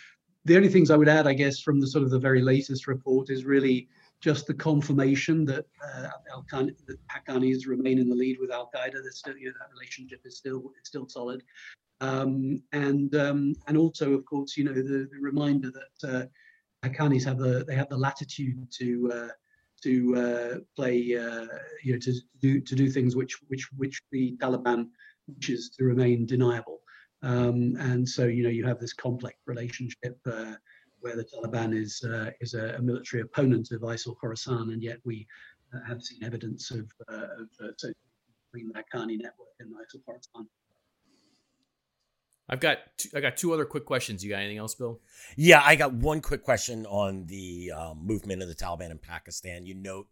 the only things I would add, I guess, from the sort of the very latest report is really just the confirmation that uh, Al that Haqqanis remain in the lead with Al Qaeda. That still, you know, that relationship is still it's still solid, um, and um, and also, of course, you know, the, the reminder that uh, Haqqanis have the they have the latitude to uh, to uh, play, uh, you know, to do to do things which which which the Taliban wishes to remain deniable. Um, and so, you know, you have this complex relationship uh, where the Taliban is uh, is a, a, military opponent of ISIL Khorasan, and yet we uh, have seen evidence of, uh, of uh, between the Haqqani network and ISIL Khorasan. I've got two, I got two other quick questions. You got anything else, Bill? Yeah, I got one quick question on the um, movement of the Taliban in Pakistan. You note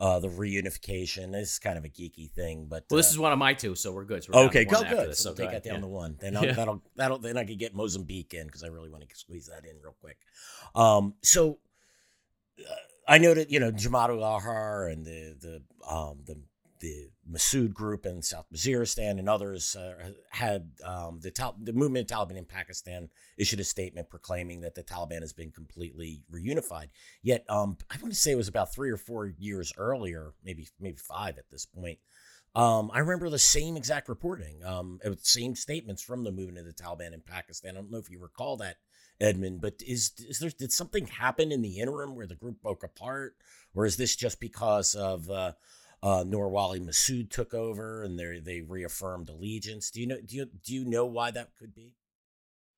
uh, the reunification. This is kind of a geeky thing, but well, this uh, is one of my two, so we're good. So we're okay, go good. This, so we'll take that down yeah. to one. Then I'll, yeah. that'll that'll then I could get Mozambique in because I really want to squeeze that in real quick. Um, so uh, I noted, you know, Jamaat Ahrar and the the um, the the Mehsud group in South Waziristan and others uh, had um, the Tal- the movement of Taliban in Pakistan issued a statement proclaiming that the Taliban has been completely reunified. Yet, um, I want to say it was about three or four years earlier, maybe maybe five at this point. Um, I remember the same exact reporting, um, same statements from the movement of the Taliban in Pakistan. I don't know if you recall that, Edmund, but is is there did something happen in the interim where the group broke apart, or is this just because of uh, uh, Nur Wali Mehsud took over and they they reaffirmed allegiance. Do you know do you do you know why that could be?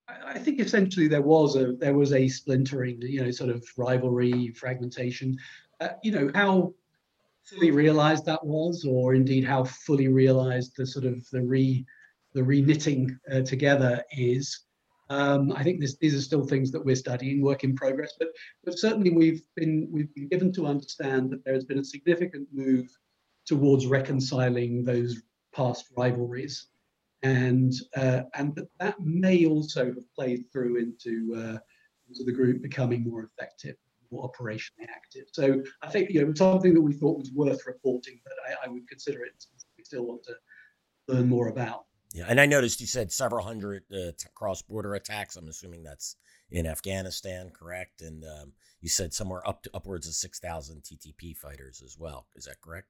I think essentially there was a there was a splintering, you know, sort of rivalry, fragmentation. Uh, you know how fully realized that was, or indeed how fully realized the sort of the re the reknitting uh, together is. Um, I think this, these are still things that we're studying, work in progress. But but certainly we've been we've been given to understand that there has been a significant move towards reconciling those past rivalries, and uh, and that that may also have played through into uh, into the group becoming more effective, more operationally active. So I think you know something that we thought was worth reporting, but I, I would consider it we still want to learn more about. Yeah, and I noticed you said several hundred uh, t- cross-border attacks. I'm assuming that's in Afghanistan, correct? And um, you said somewhere up to upwards of six thousand TTP fighters as well. Is that correct?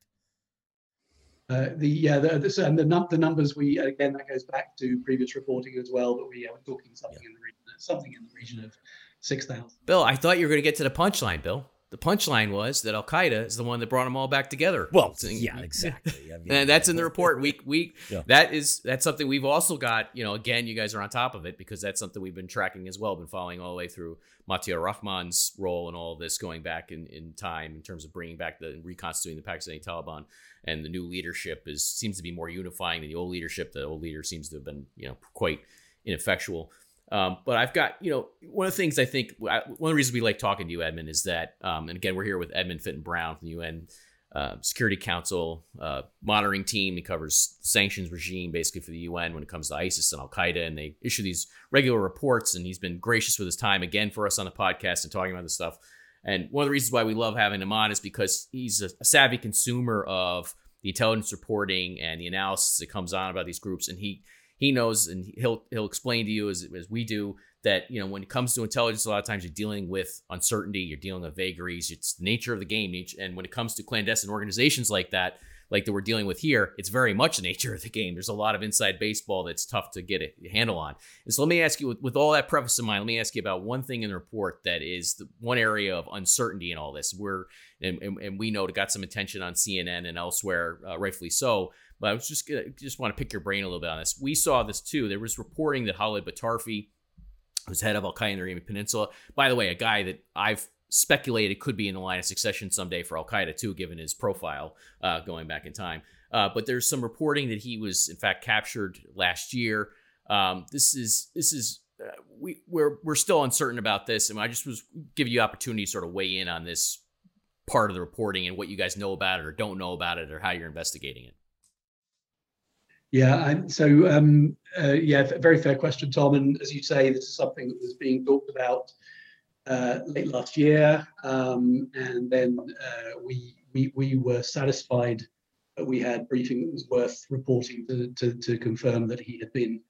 Uh, the yeah, the, the, and the, num- the numbers we again that goes back to previous reporting as well. But we yeah, we're talking something yeah. in the region, something in the region of six thousand. Bill, I thought you were going to get to the punchline, Bill. The punchline was that Al Qaeda is the one that brought them all back together. Well, yeah, exactly. I mean, and that's in the report. We we yeah. that is that's something we've also got. You know, again, you guys are on top of it because that's something we've been tracking as well. Been following all the way through Matiur Rahman's role in all of this, going back in, in time in terms of bringing back the reconstituting the Pakistani Taliban, and the new leadership is seems to be more unifying than the old leadership. The old leader seems to have been you know quite ineffectual. Um, but I've got, you know, one of the things I think, one of the reasons we like talking to you, Edmund, is that, um, and again, we're here with Edmund Fitton Brown from the UN uh, Security Council uh, monitoring team. He covers sanctions regime basically for the UN when it comes to ISIS and Al Qaeda, and they issue these regular reports. And he's been gracious with his time again for us on the podcast and talking about this stuff. And one of the reasons why we love having him on is because he's a, a savvy consumer of the intelligence reporting and the analysis that comes on about these groups, and he he knows and he'll he'll explain to you as, as we do that you know when it comes to intelligence a lot of times you're dealing with uncertainty you're dealing with vagaries it's the nature of the game and when it comes to clandestine organizations like that like that we're dealing with here it's very much the nature of the game. There's a lot of inside baseball that's tough to get a handle on. And so let me ask you with, with all that preface in mind let me ask you about one thing in the report that is the one area of uncertainty in all this. We're and, and, and we know it got some attention on cnn and elsewhere uh, rightfully so but I was just gonna, just want to pick your brain a little bit on this. We saw this too. There was reporting that Khalid Batarfi, who's head of Al Qaeda in the Arabian Peninsula, by the way, a guy that I've speculated could be in the line of succession someday for Al Qaeda too, given his profile uh, going back in time. Uh, but there's some reporting that he was in fact captured last year. Um, this is this is uh, we we're we're still uncertain about this, and I just was give you opportunity to sort of weigh in on this part of the reporting and what you guys know about it or don't know about it or how you're investigating it. Yeah, so um, uh, yeah, very fair question, Tom. And as you say, this is something that was being talked about uh, late last year, um, and then uh, we, we we were satisfied that we had briefing that was worth reporting to to, to confirm that he had been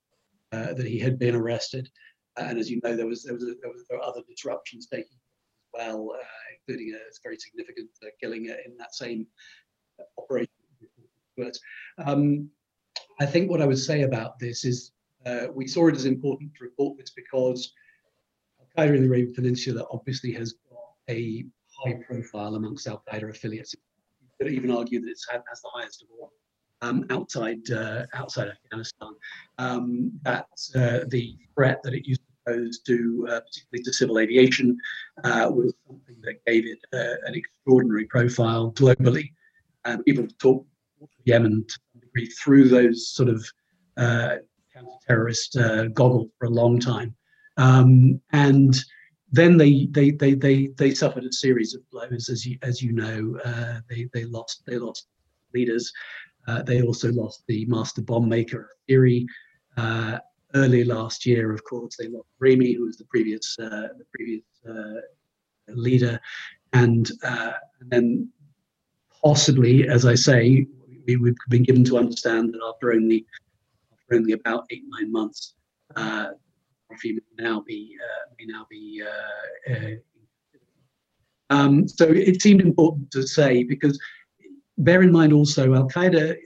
uh, that he had been arrested. And as you know, there was there was, a, there, there were other disruptions taking as well, uh, including a very significant uh, killing in that same operation. But um, I think what I would say about this is uh, we saw it as important to report this because Al Qaeda in the Arabian Peninsula obviously has got a high profile amongst Al Qaeda affiliates. You could even argue that it has the highest of all. um, outside uh, outside Afghanistan. Um, that uh, the threat that it used to pose to uh, particularly to civil aviation uh, was something that gave it uh, an extraordinary profile globally. And people talk Yemen degree through those sort of uh, counter-terrorist goggles for a long time. Um, and then they, they they they they suffered a series of blows, as you as you know. Uh, they they lost they lost leaders. Uh, they also lost the master bomb maker Asiri. Uh, early last year, of course, they lost Raymi, who was the previous uh, the previous uh, leader, and, uh, and then possibly, as I say, we, have been given to understand that after only after only about eight nine months, uh, may now be uh, may now be. Um, so it seemed important to say because bear in mind also Al Qaeda,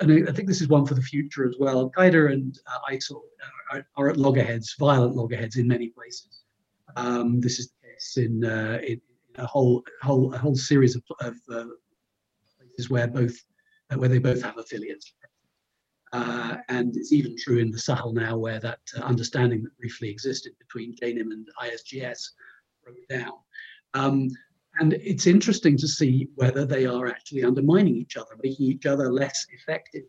I think this is one for the future as well. Al Qaeda and uh, ISIL are, are, at loggerheads, violent loggerheads in many places. Um, this is the case in, uh, in, a whole whole a whole series of, of uh, places where both uh, where they both have affiliates. Uh, and it's even true in the Sahel now, where that uh, understanding that briefly existed between JNIM and ISGS broke down. Um, and it's interesting to see whether they are actually undermining each other, making each other less effective.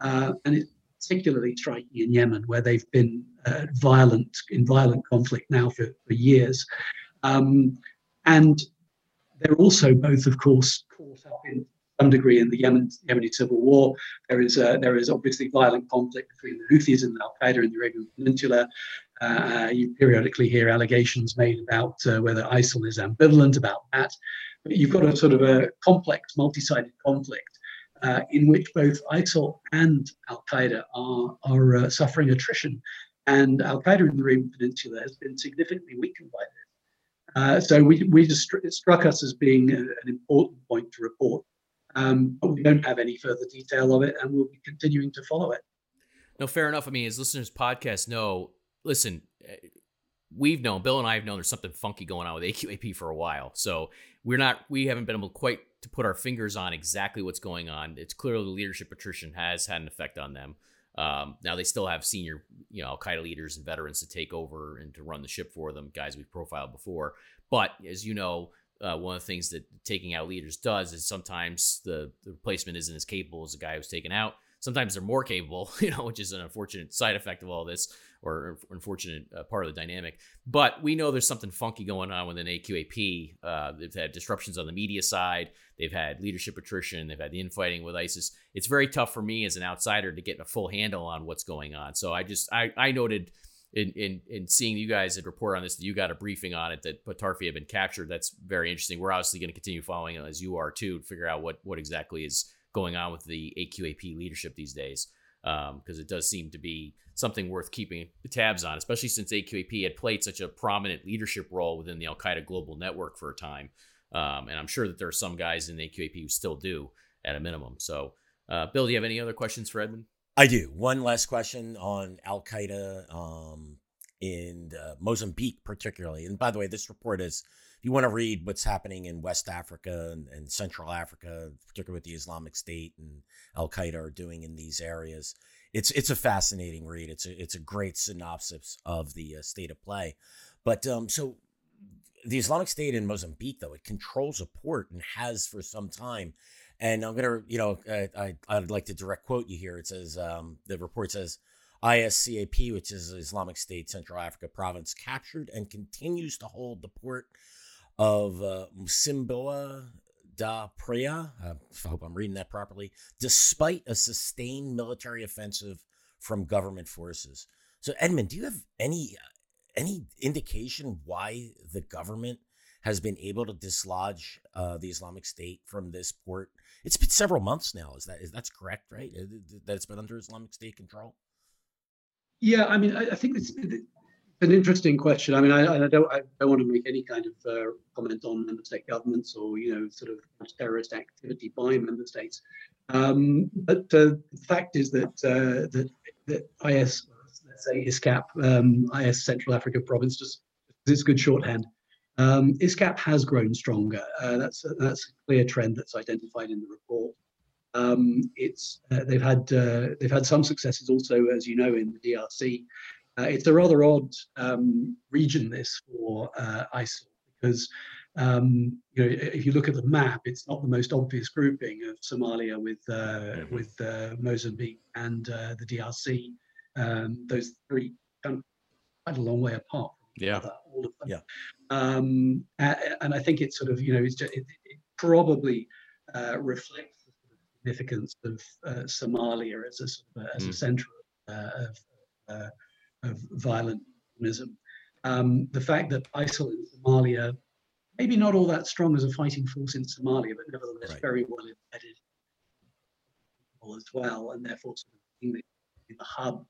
Uh, and it's particularly striking in Yemen, where they've been uh, violent in violent conflict now for, for years. Um, and they're also both, of course, caught up in some degree in the Yemen, Yemeni civil war. There is there is obviously violent conflict between the Houthis and Al Qaeda in the Arabian Peninsula. Uh, you periodically hear allegations made about uh, whether ISIL is ambivalent about that. But you've got a sort of a complex, multi-sided conflict uh, in which both ISIL and Al Qaeda are are uh, suffering attrition, and Al Qaeda in the Arabian Peninsula has been significantly weakened by this. Uh, so we, we just it struck us as being a, an important point to report. Um, but we don't have any further detail of it, and we'll be continuing to follow it. No, fair enough. I mean, as listeners podcast know, listen, eh, we've known Bill and I have known there's something funky going on with AQAP for a while. So we're not we haven't been able quite to put our fingers on exactly what's going on. It's clearly the leadership attrition has had an effect on them. Um, now they still have senior, you know, Al Qaeda leaders and veterans to take over and to run the ship for them, guys we've profiled before. But as you know, uh, one of the things that taking out leaders does is sometimes the, the replacement isn't as capable as the guy who's taken out. Sometimes they're more capable, you know, which is an unfortunate side effect of all this or unfortunate uh, part of the dynamic. But we know there's something funky going on within AQAP. Uh, they've had disruptions on the media side. They've had leadership attrition. They've had the infighting with ISIS. It's very tough for me as an outsider to get a full handle on what's going on. So I just I, I noted in, in in seeing you guys had report on this that you got a briefing on it that Batarfi had been captured. That's very interesting. We're obviously going to continue following it as you are too to figure out what what exactly is going on with the AQAP leadership these days because um, it does seem to be something worth keeping tabs on, especially since AQAP had played such a prominent leadership role within the Al Qaeda global network for a time. Um, and I'm sure that there are some guys in AQAP who still do at a minimum. So, uh, Bill, do you have any other questions for Edmund? I do. One last question on Al Qaeda um, in uh, Mozambique, particularly. And by the way, this report is if you want to read what's happening in West Africa and, and Central Africa, particularly what the Islamic State and Al Qaeda are doing in these areas, it's it's a fascinating read. It's a it's a great synopsis of the uh, state of play. But um, so the Islamic State in Mozambique, though, it controls a port and has for some time. And I'm gonna, you know, I, I I'd like to direct quote you here. It says um, the report says ISCAP, which is Islamic State Central Africa province, captured and continues to hold the port of uh, Mocímboa da Praia. I hope I'm reading that properly. Despite a sustained military offensive from government forces. So, Edmund, do you have any any indication why the government has been able to dislodge uh, the Islamic State from this port? It's been several months now. Is that is that's correct? Right? That it's been under Islamic State control. Yeah, I mean, I, I think it's, an interesting question. I mean, I, I, don't, I don't want to make any kind of uh, comment on member state governments or you know sort of terrorist activity by member states. Um, but uh, the fact is that uh, that that IS, let's say ISCAP, um, IS Central Africa Province, just it's good shorthand. Um, ISCAP has grown stronger. Uh, that's that's a clear trend that's identified in the report. Um, it's uh, they've had uh, they've had some successes also, as you know, in the DRC. Uh, it's a rather odd um, region this for uh, ISIL because um, you know if you look at the map, it's not the most obvious grouping of Somalia with uh, mm-hmm. with uh, Mozambique and the DRC. Um, those three of quite a long way apart. Yeah. All of them. Yeah. Um, and I think it's sort of you know it's just, it, it probably reflects the significance of uh, Somalia as a sort of a, as mm. a center uh, of, uh, of violent Islamism. Um, the fact that ISIL in Somalia, maybe not all that strong as a fighting force in Somalia, but nevertheless right. very well embedded as well, and therefore sort of being the, the hub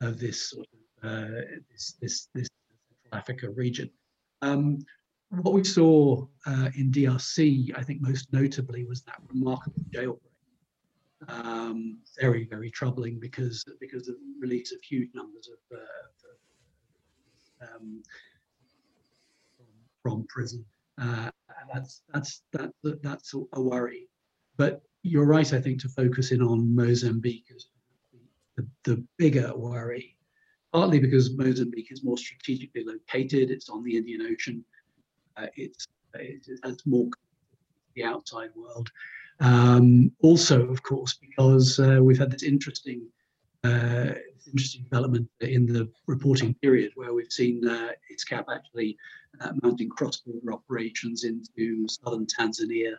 of this sort of uh, this, this, this Africa region. Um, what we saw uh, in DRC, I think most notably, was that remarkable jailbreak um, very very troubling because because of the release of huge numbers of, uh, um, from, prison. Uh, that's that's that, that's a worry. But you're right, I think, to focus in on Mozambique as the, the bigger worry, partly because Mozambique is more strategically located. It's on the Indian Ocean. Uh, it's more the outside world. Um, also, of course, because uh, we've had this interesting, uh, interesting development in the reporting period where we've seen uh, ISCAP actually uh, mounting cross-border operations into southern Tanzania.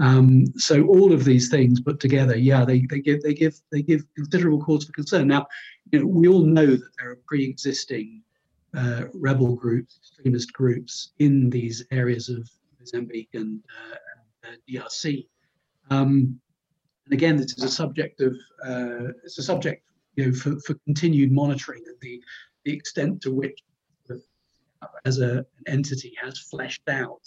Um, so all of these things put together, yeah, they, they give they give they give considerable cause for concern. Now, you know, we all know that there are pre-existing uh, rebel groups, extremist groups in these areas of Mozambique and uh, DRC. Um, and again, this is a subject of uh, it's a subject you know for, for continued monitoring of the the extent to which as a, an entity has fleshed out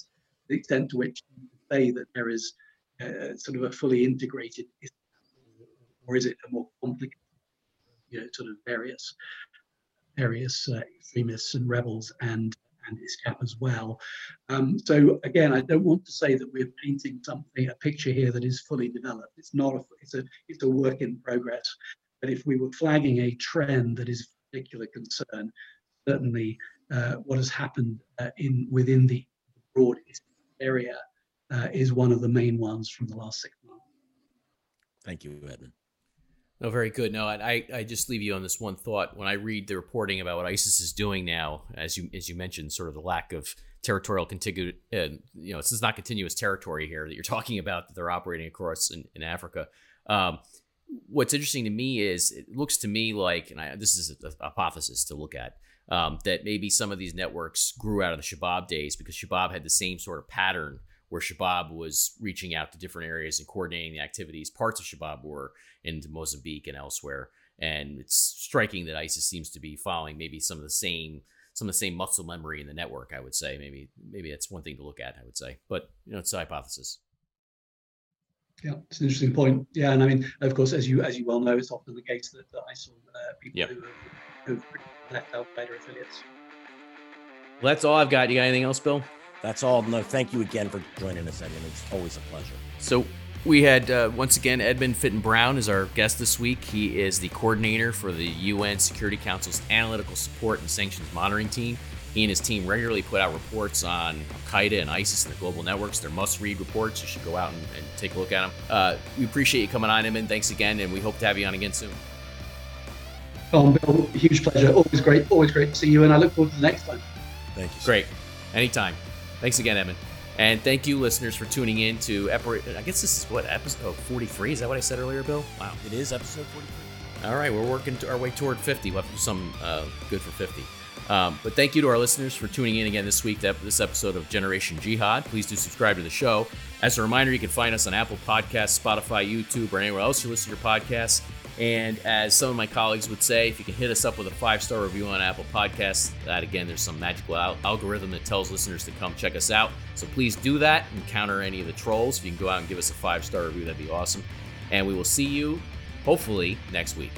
the extent to which you say that there is uh, sort of a fully integrated or is it a more complicated you know sort of various various uh, extremists and rebels and and ISCAP as well. Um, so again, I don't want to say that we're painting something, a picture here that is fully developed. It's not, a, it's a, it's a work in progress. But if we were flagging a trend that is of particular concern, certainly uh, what has happened uh, in within the broad area uh, is one of the main ones from the last six months. Thank you, Edmund. No, very good. No, I I just leave you on this one thought. When I read the reporting about what ISIS is doing now, as you as you mentioned, sort of the lack of territorial contiguous, uh, you know, this is not continuous territory here that you're talking about that they're operating across in, in Africa. Um, what's interesting to me is it looks to me like, and I, this is a, a hypothesis to look at, um, that maybe some of these networks grew out of the Shabab days because Shabab had the same sort of pattern where Shabab was reaching out to different areas and coordinating the activities. Parts of Shabab were in Mozambique and elsewhere. And it's striking that ISIS seems to be following maybe some of the same some of the same muscle memory in the network. I would say maybe maybe that's one thing to look at. I would say, but you know, it's a hypothesis. Yeah, it's an interesting point. Yeah, and I mean, of course, as you as you well know, it's often the case that, that ISIL uh, people yep. who, have left Al Qaeda affiliates. Well, that's all I've got. You got anything else, Bill? That's all. No, thank you again for joining us, Edmund. It's always a pleasure. So we had uh, once again Edmund Fitton Brown as our guest this week. He is the coordinator for the UN Security Council's analytical support and sanctions monitoring team. He and his team regularly put out reports on Al Qaeda and ISIS and the global networks. They're must read reports. You should go out and, and take a look at them. Uh, we appreciate you coming on, Edmund. Thanks again, and we hope to have you on again soon. Oh, Bill, huge pleasure. Always great. Always great to see you, and I look forward to the next time. Thank you. Great. Anytime. Thanks again, Evan. And thank you, listeners, for tuning in to episode. I guess this is what episode 43. Is that what I said earlier, Bill? Wow, it is episode 43. All right, we're working our way toward 50. We'll have to do some uh, good for 50. Um, but thank you to our listeners for tuning in again this week to this episode of Generation Jihad. Please do subscribe to the show. As a reminder, you can find us on Apple Podcasts, Spotify, YouTube, or anywhere else you listen to your podcasts. And as some of my colleagues would say, if you can hit us up with a five star review on Apple Podcasts, that again, there's some magical al- algorithm that tells listeners to come check us out. So please do that and counter any of the trolls. If you can go out and give us a five star review, that'd be awesome. And we will see you hopefully next week.